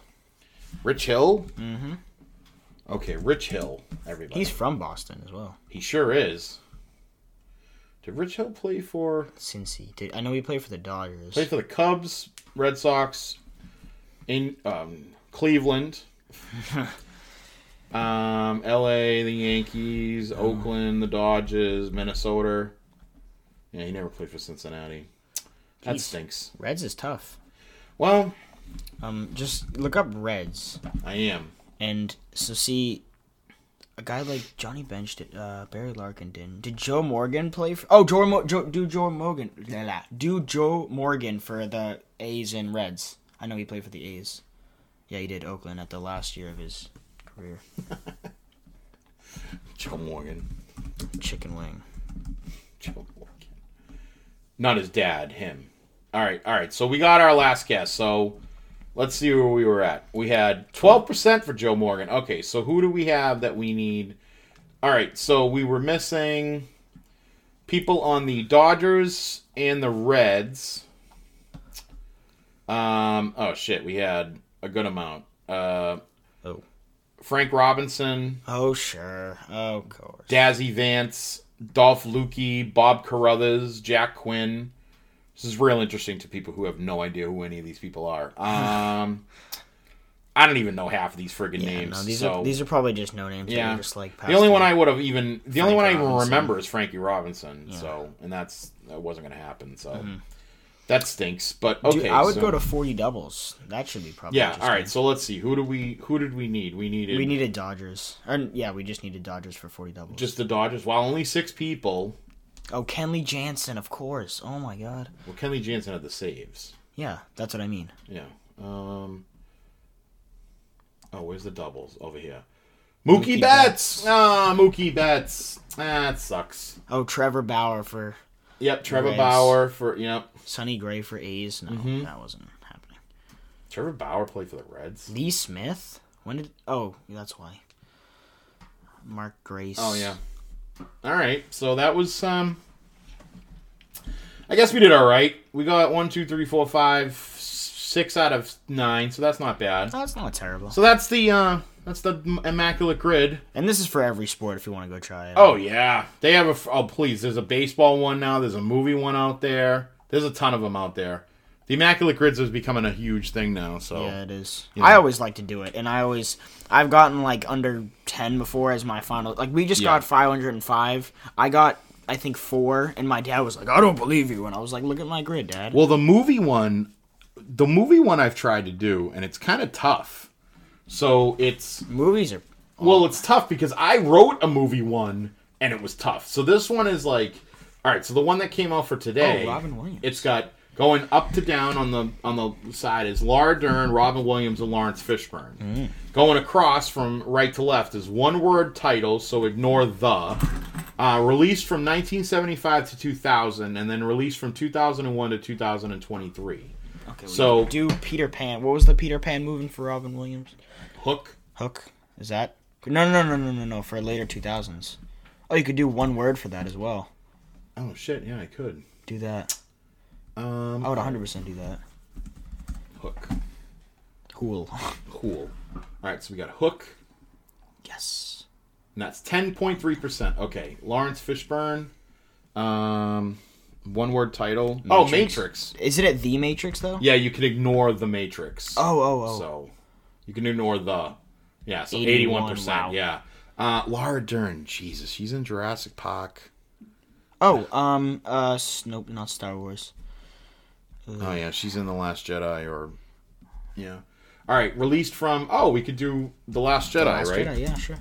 Rich Hill. Mm-hmm. Okay, Rich Hill. Everybody. He's from Boston as well. he sure is. Did Rich Hill play for Cincy. Dude, I know he played for the Dodgers. play for the Cubs, Red Sox, in um, Cleveland, um, L.A., the Yankees, Oakland, the Dodgers, Minnesota. Yeah, he never played for Cincinnati. That stinks. Reds is tough. Well, Um, just look up Reds, I am. and so see a guy like Johnny Bench did. Uh, Barry Larkin didn't. Did Joe Morgan play? For, oh, Joe, Mo, Joe do Joe Morgan. la, la. Do Joe Morgan for the A's and Reds? I know he played for the A's. Yeah, he did Oakland at the last year of his career. Joe Morgan. Chicken wing. Joe Morgan. Not his dad, him. All right, all right. So we got our last guess. So let's see where we were at. We had 12% for Joe Morgan. Okay, so who do we have that we need? All right, so we were missing people on the Dodgers and the Reds. Um, oh shit, we had a good amount. Uh. Frank Robinson, Oh sure, of course. Dazzy Vance, Dolf Luque, Bob Caruthers, Jack Quinn. This is real interesting to people who have no idea who any of these people are. Um, I don't even know half of these friggin' Yeah, names. no, these so are these are probably just no names. Yeah, just like the only one. I would have even the only Frank one I even remember is Frankie Robinson. Yeah. So and that's that wasn't gonna happen. So that stinks. But okay, Dude, I would so- go to forty doubles. That should be probably. yeah. All right, so let's see. Who do we who did we need? We needed we needed Dodgers. and yeah, we just needed Dodgers for forty doubles. just the Dodgers. Well, only six people. oh, Kenley Jansen, of course. Oh my God. Well, Kenley Jansen had the saves. Yeah, that's what I mean. Yeah. Um. Oh, where's the doubles over here? Mookie, Mookie Betts. Ah, Mookie Betts. Ah, that sucks. Oh, Trevor Bauer for Yep, Trevor Reds. Bauer for yep. Sonny Gray for A's. No, Mm-hmm. that wasn't happening. Trevor Bauer played for the Reds. Lee Smith. When did? Oh, that's why. Mark Grace. Oh yeah. All right, so that was um. I guess we did all right. We got one, two, three, four, five, six out of nine, so that's not bad. That's not terrible. So that's the uh that's the immaculate grid. and this is for every sport if you want to go try it. Oh yeah, they have a. Oh please, there's a baseball one now. There's a movie one out there. There's a ton of them out there. The immaculate grids is becoming a huge thing now. So Yeah, it is. Yeah. I always like to do it, and I always I've gotten like under ten before as my final. Like we just Yeah. got five hundred and five. I got I think four, and my dad was like, "I don't believe you," and I was like, "Look at my grid, Dad." Well, the movie one, the movie one I've tried to do, and it's kind of tough. So it's Movies are well, it's tough because I wrote a movie one, and it was tough. So this one is like, all right. So the one that came out for today, Oh, Robin Williams. It's got going up to down on the on the side is Laura Dern, Robin Williams, and Laurence Fishburne. Mm. Going across from right to left is one word title, so ignore the. Uh, released from 1975 to 2000, and then released from 2001 to 2023. okay. so- do Peter Pan. What was the Peter Pan movie for Robin Williams? Hook. Hook. Is that? No, no, no, no, no, no. For later two thousands. Oh, you could do one word for that as well. Oh shit! Yeah, I could. Do that. Um, I would 100 percent do that. Hook. Cool. Cool. All right, so we got Hook. yes. And that's 10.3%. Okay. Laurence Fishburne. Um, one word title. Oh, Matrix. Matrix. Is it at the Matrix though? Yeah, you can ignore the Matrix. Oh, oh, oh. So you can ignore the. Yeah, so 81, 81%. wow. Yeah. Uh, Laura Dern. Jesus, she's in Jurassic Park. Oh, um, uh, nope, not Star Wars. Oh, yeah, she's in The Last Jedi or. Yeah. All right, released from. Oh, we could do The Last Jedi, Last right? Jedi, yeah, sure.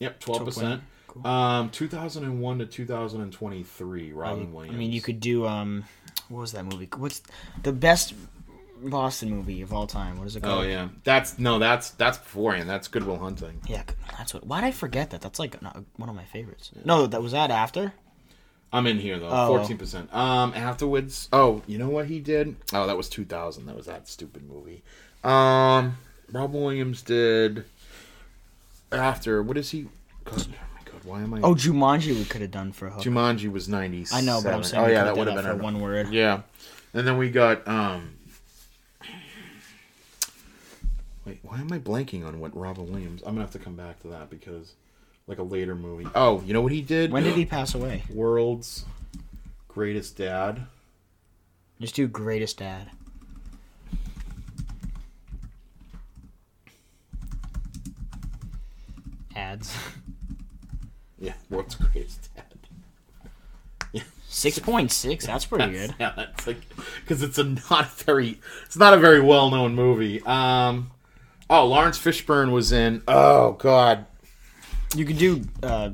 Yep, 12%. Cool. Um, 2001 to 2023, Robin I Williams. I mean, you could do um, what was that movie? What's the best Boston movie of all time? What is it called? Oh yeah, that's no, that's that's beforehand. That's Good Will Hunting. yeah, that's what. Why did I forget that? That's like not, one of my favorites. No, that was that after. I'm in here though, Oh. fourteen percent. Um, afterwards, oh, you know what he did? Oh, that was 2000. That was that stupid movie. Um, Robin Williams did after. What is he? God, oh my God, why am I? Oh, Jumanji, we could have done for Hook. Jumanji was 90. I know, but I'm saying Oh yeah, that would have been for one word. Yeah, and then we got um. Wait, why am I blanking on what Robin Williams? I'm gonna have to come back to that because, like a later movie. Oh, you know what he did? When did he pass away? World's Greatest Dad. Just do Greatest Dad. Ads. Yeah, World's Greatest Dad. Yeah. Six point six. That's pretty That's- good. Yeah, that's like because it's a not very it's not a very well known movie. Um, oh, Laurence Fishburne was in. Oh God, You could do. Uh,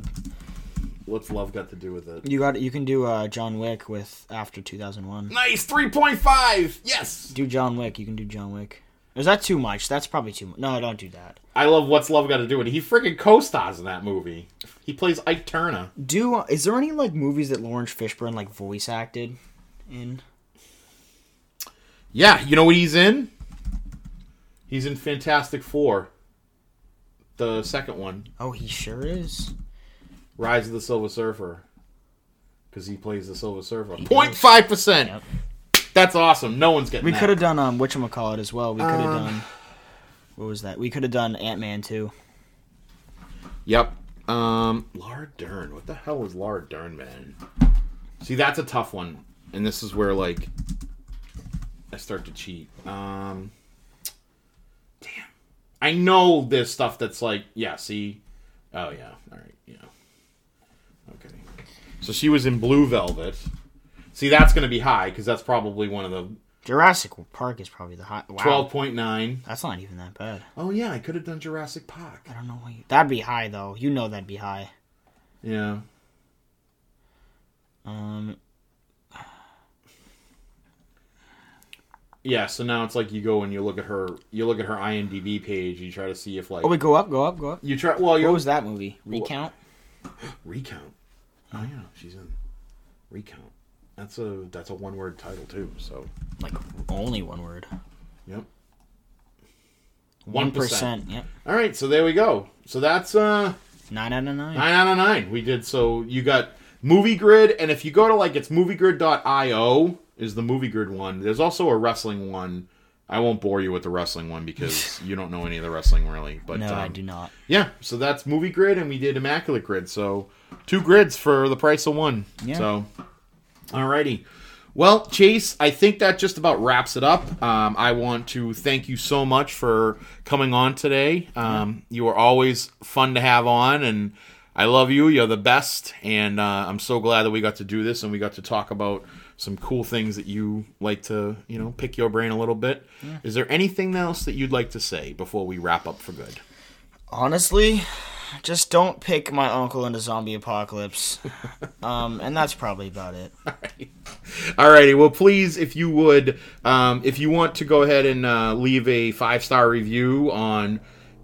what's love got to do with it? you got. You can do uh, John Wick with after two thousand one. Nice, three point five. Yes, Do John Wick. You can do John Wick. Is that too much? That's probably too much. No, don't do that. I love what's love got to do with it. He freaking co-stars in that movie. He plays Ike Turner. Do uh, is there any like movies that Laurence Fishburne like voice acted in? Yeah, you know what he's in? He's in Fantastic Four. The second one, Oh, he sure is. Rise of the Silver Surfer. Because he plays the Silver Surfer. does. 0.5%. Yep. That's awesome. No one's getting We could have done um it as well. We could have Um, done what was that? We could have done Ant Man too. Yep. Um, Laura Dern. What the hell is Laura Dern, man? See, that's a tough one. And this is where, like, I start to cheat. Um. I know there's stuff that's like, yeah, see? Oh, yeah. All right. Yeah. Okay. So she was in Blue Velvet. See, that's going to be high because that's probably one of the Jurassic Park is probably the high. Wow, 12.9. that's not even that bad. Oh, yeah. I could have done Jurassic Park. I don't know why. You, that'd be high though. You know that'd be high. Yeah. Um, Yeah, so now it's like you go and you look at her, you look at her IMDb page, you try to see if like Oh, we go up, go up, go up. you try. Well, What was that movie? Recount. recount. Oh yeah, she's in recount. That's a that's a one word title too. So Like only one word. yep. One percent. Yep. All right, so there we go. So that's uh Nine out of nine. nine out of nine. We did so. You got Movie Grid, and if you go to like it's moviegrid.io is the Movie Grid one. There's also a wrestling one. I won't bore you with the wrestling one because you don't know any of the wrestling really. But No, I um, do not. Yeah, so that's Movie Grid, and we did Immaculate Grid. So two grids for the price of one. Yeah. So, alrighty. Well, Chase, I think that just about wraps it up. Um, I want to thank you so much for coming on today. Um, You are always fun to have on, and I love you. You're the best, and uh, I'm so glad that we got to do this and we got to talk about some cool things that you like to, you know, pick your brain a little bit. Is there anything else that you'd like to say before we wrap up for good? Honestly, just don't pick my uncle into zombie apocalypse. um, and that's probably about it. Alrighty, well, please, if you would, um, if you want to go ahead and uh, leave a five star review on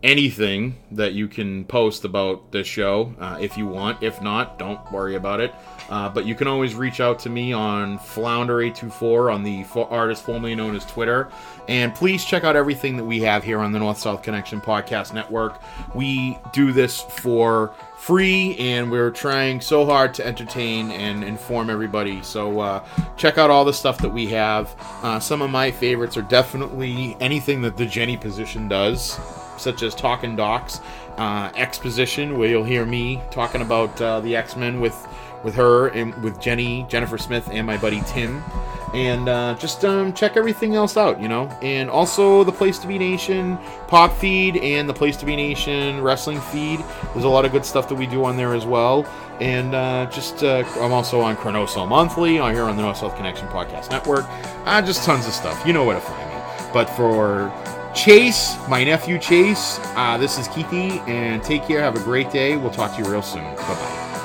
anything that you can post about this show, uh, if you want. If not, don't worry about it. Uh, but you can always reach out to me on Flounder824 on the artist formerly known as Twitter. And please check out everything that we have here on the North South Connection Podcast Network. We do this for free and we're trying so hard to entertain and inform everybody. So uh, check out all the stuff that we have. Uh, some of my favorites are definitely anything that the Jenny position does, such as Talking Docs, uh, Exposition, where you'll hear me talking about uh, the X Men with with her and with Jenny, Jennifer Smith, and my buddy Tim. And uh, just um, check everything else out, you know. And also the Place to Be Nation pop feed and the Place to Be Nation wrestling feed. There's a lot of good stuff that we do on there as well. And uh, just uh, I'm also on Chronoso Monthly on here on the North South Connection Podcast Network. Uh, just tons of stuff. You know where to find me. But for Chase, my nephew Chase, uh, this is Keithie, and take care. Have a great day. We'll talk to you real soon. Bye bye.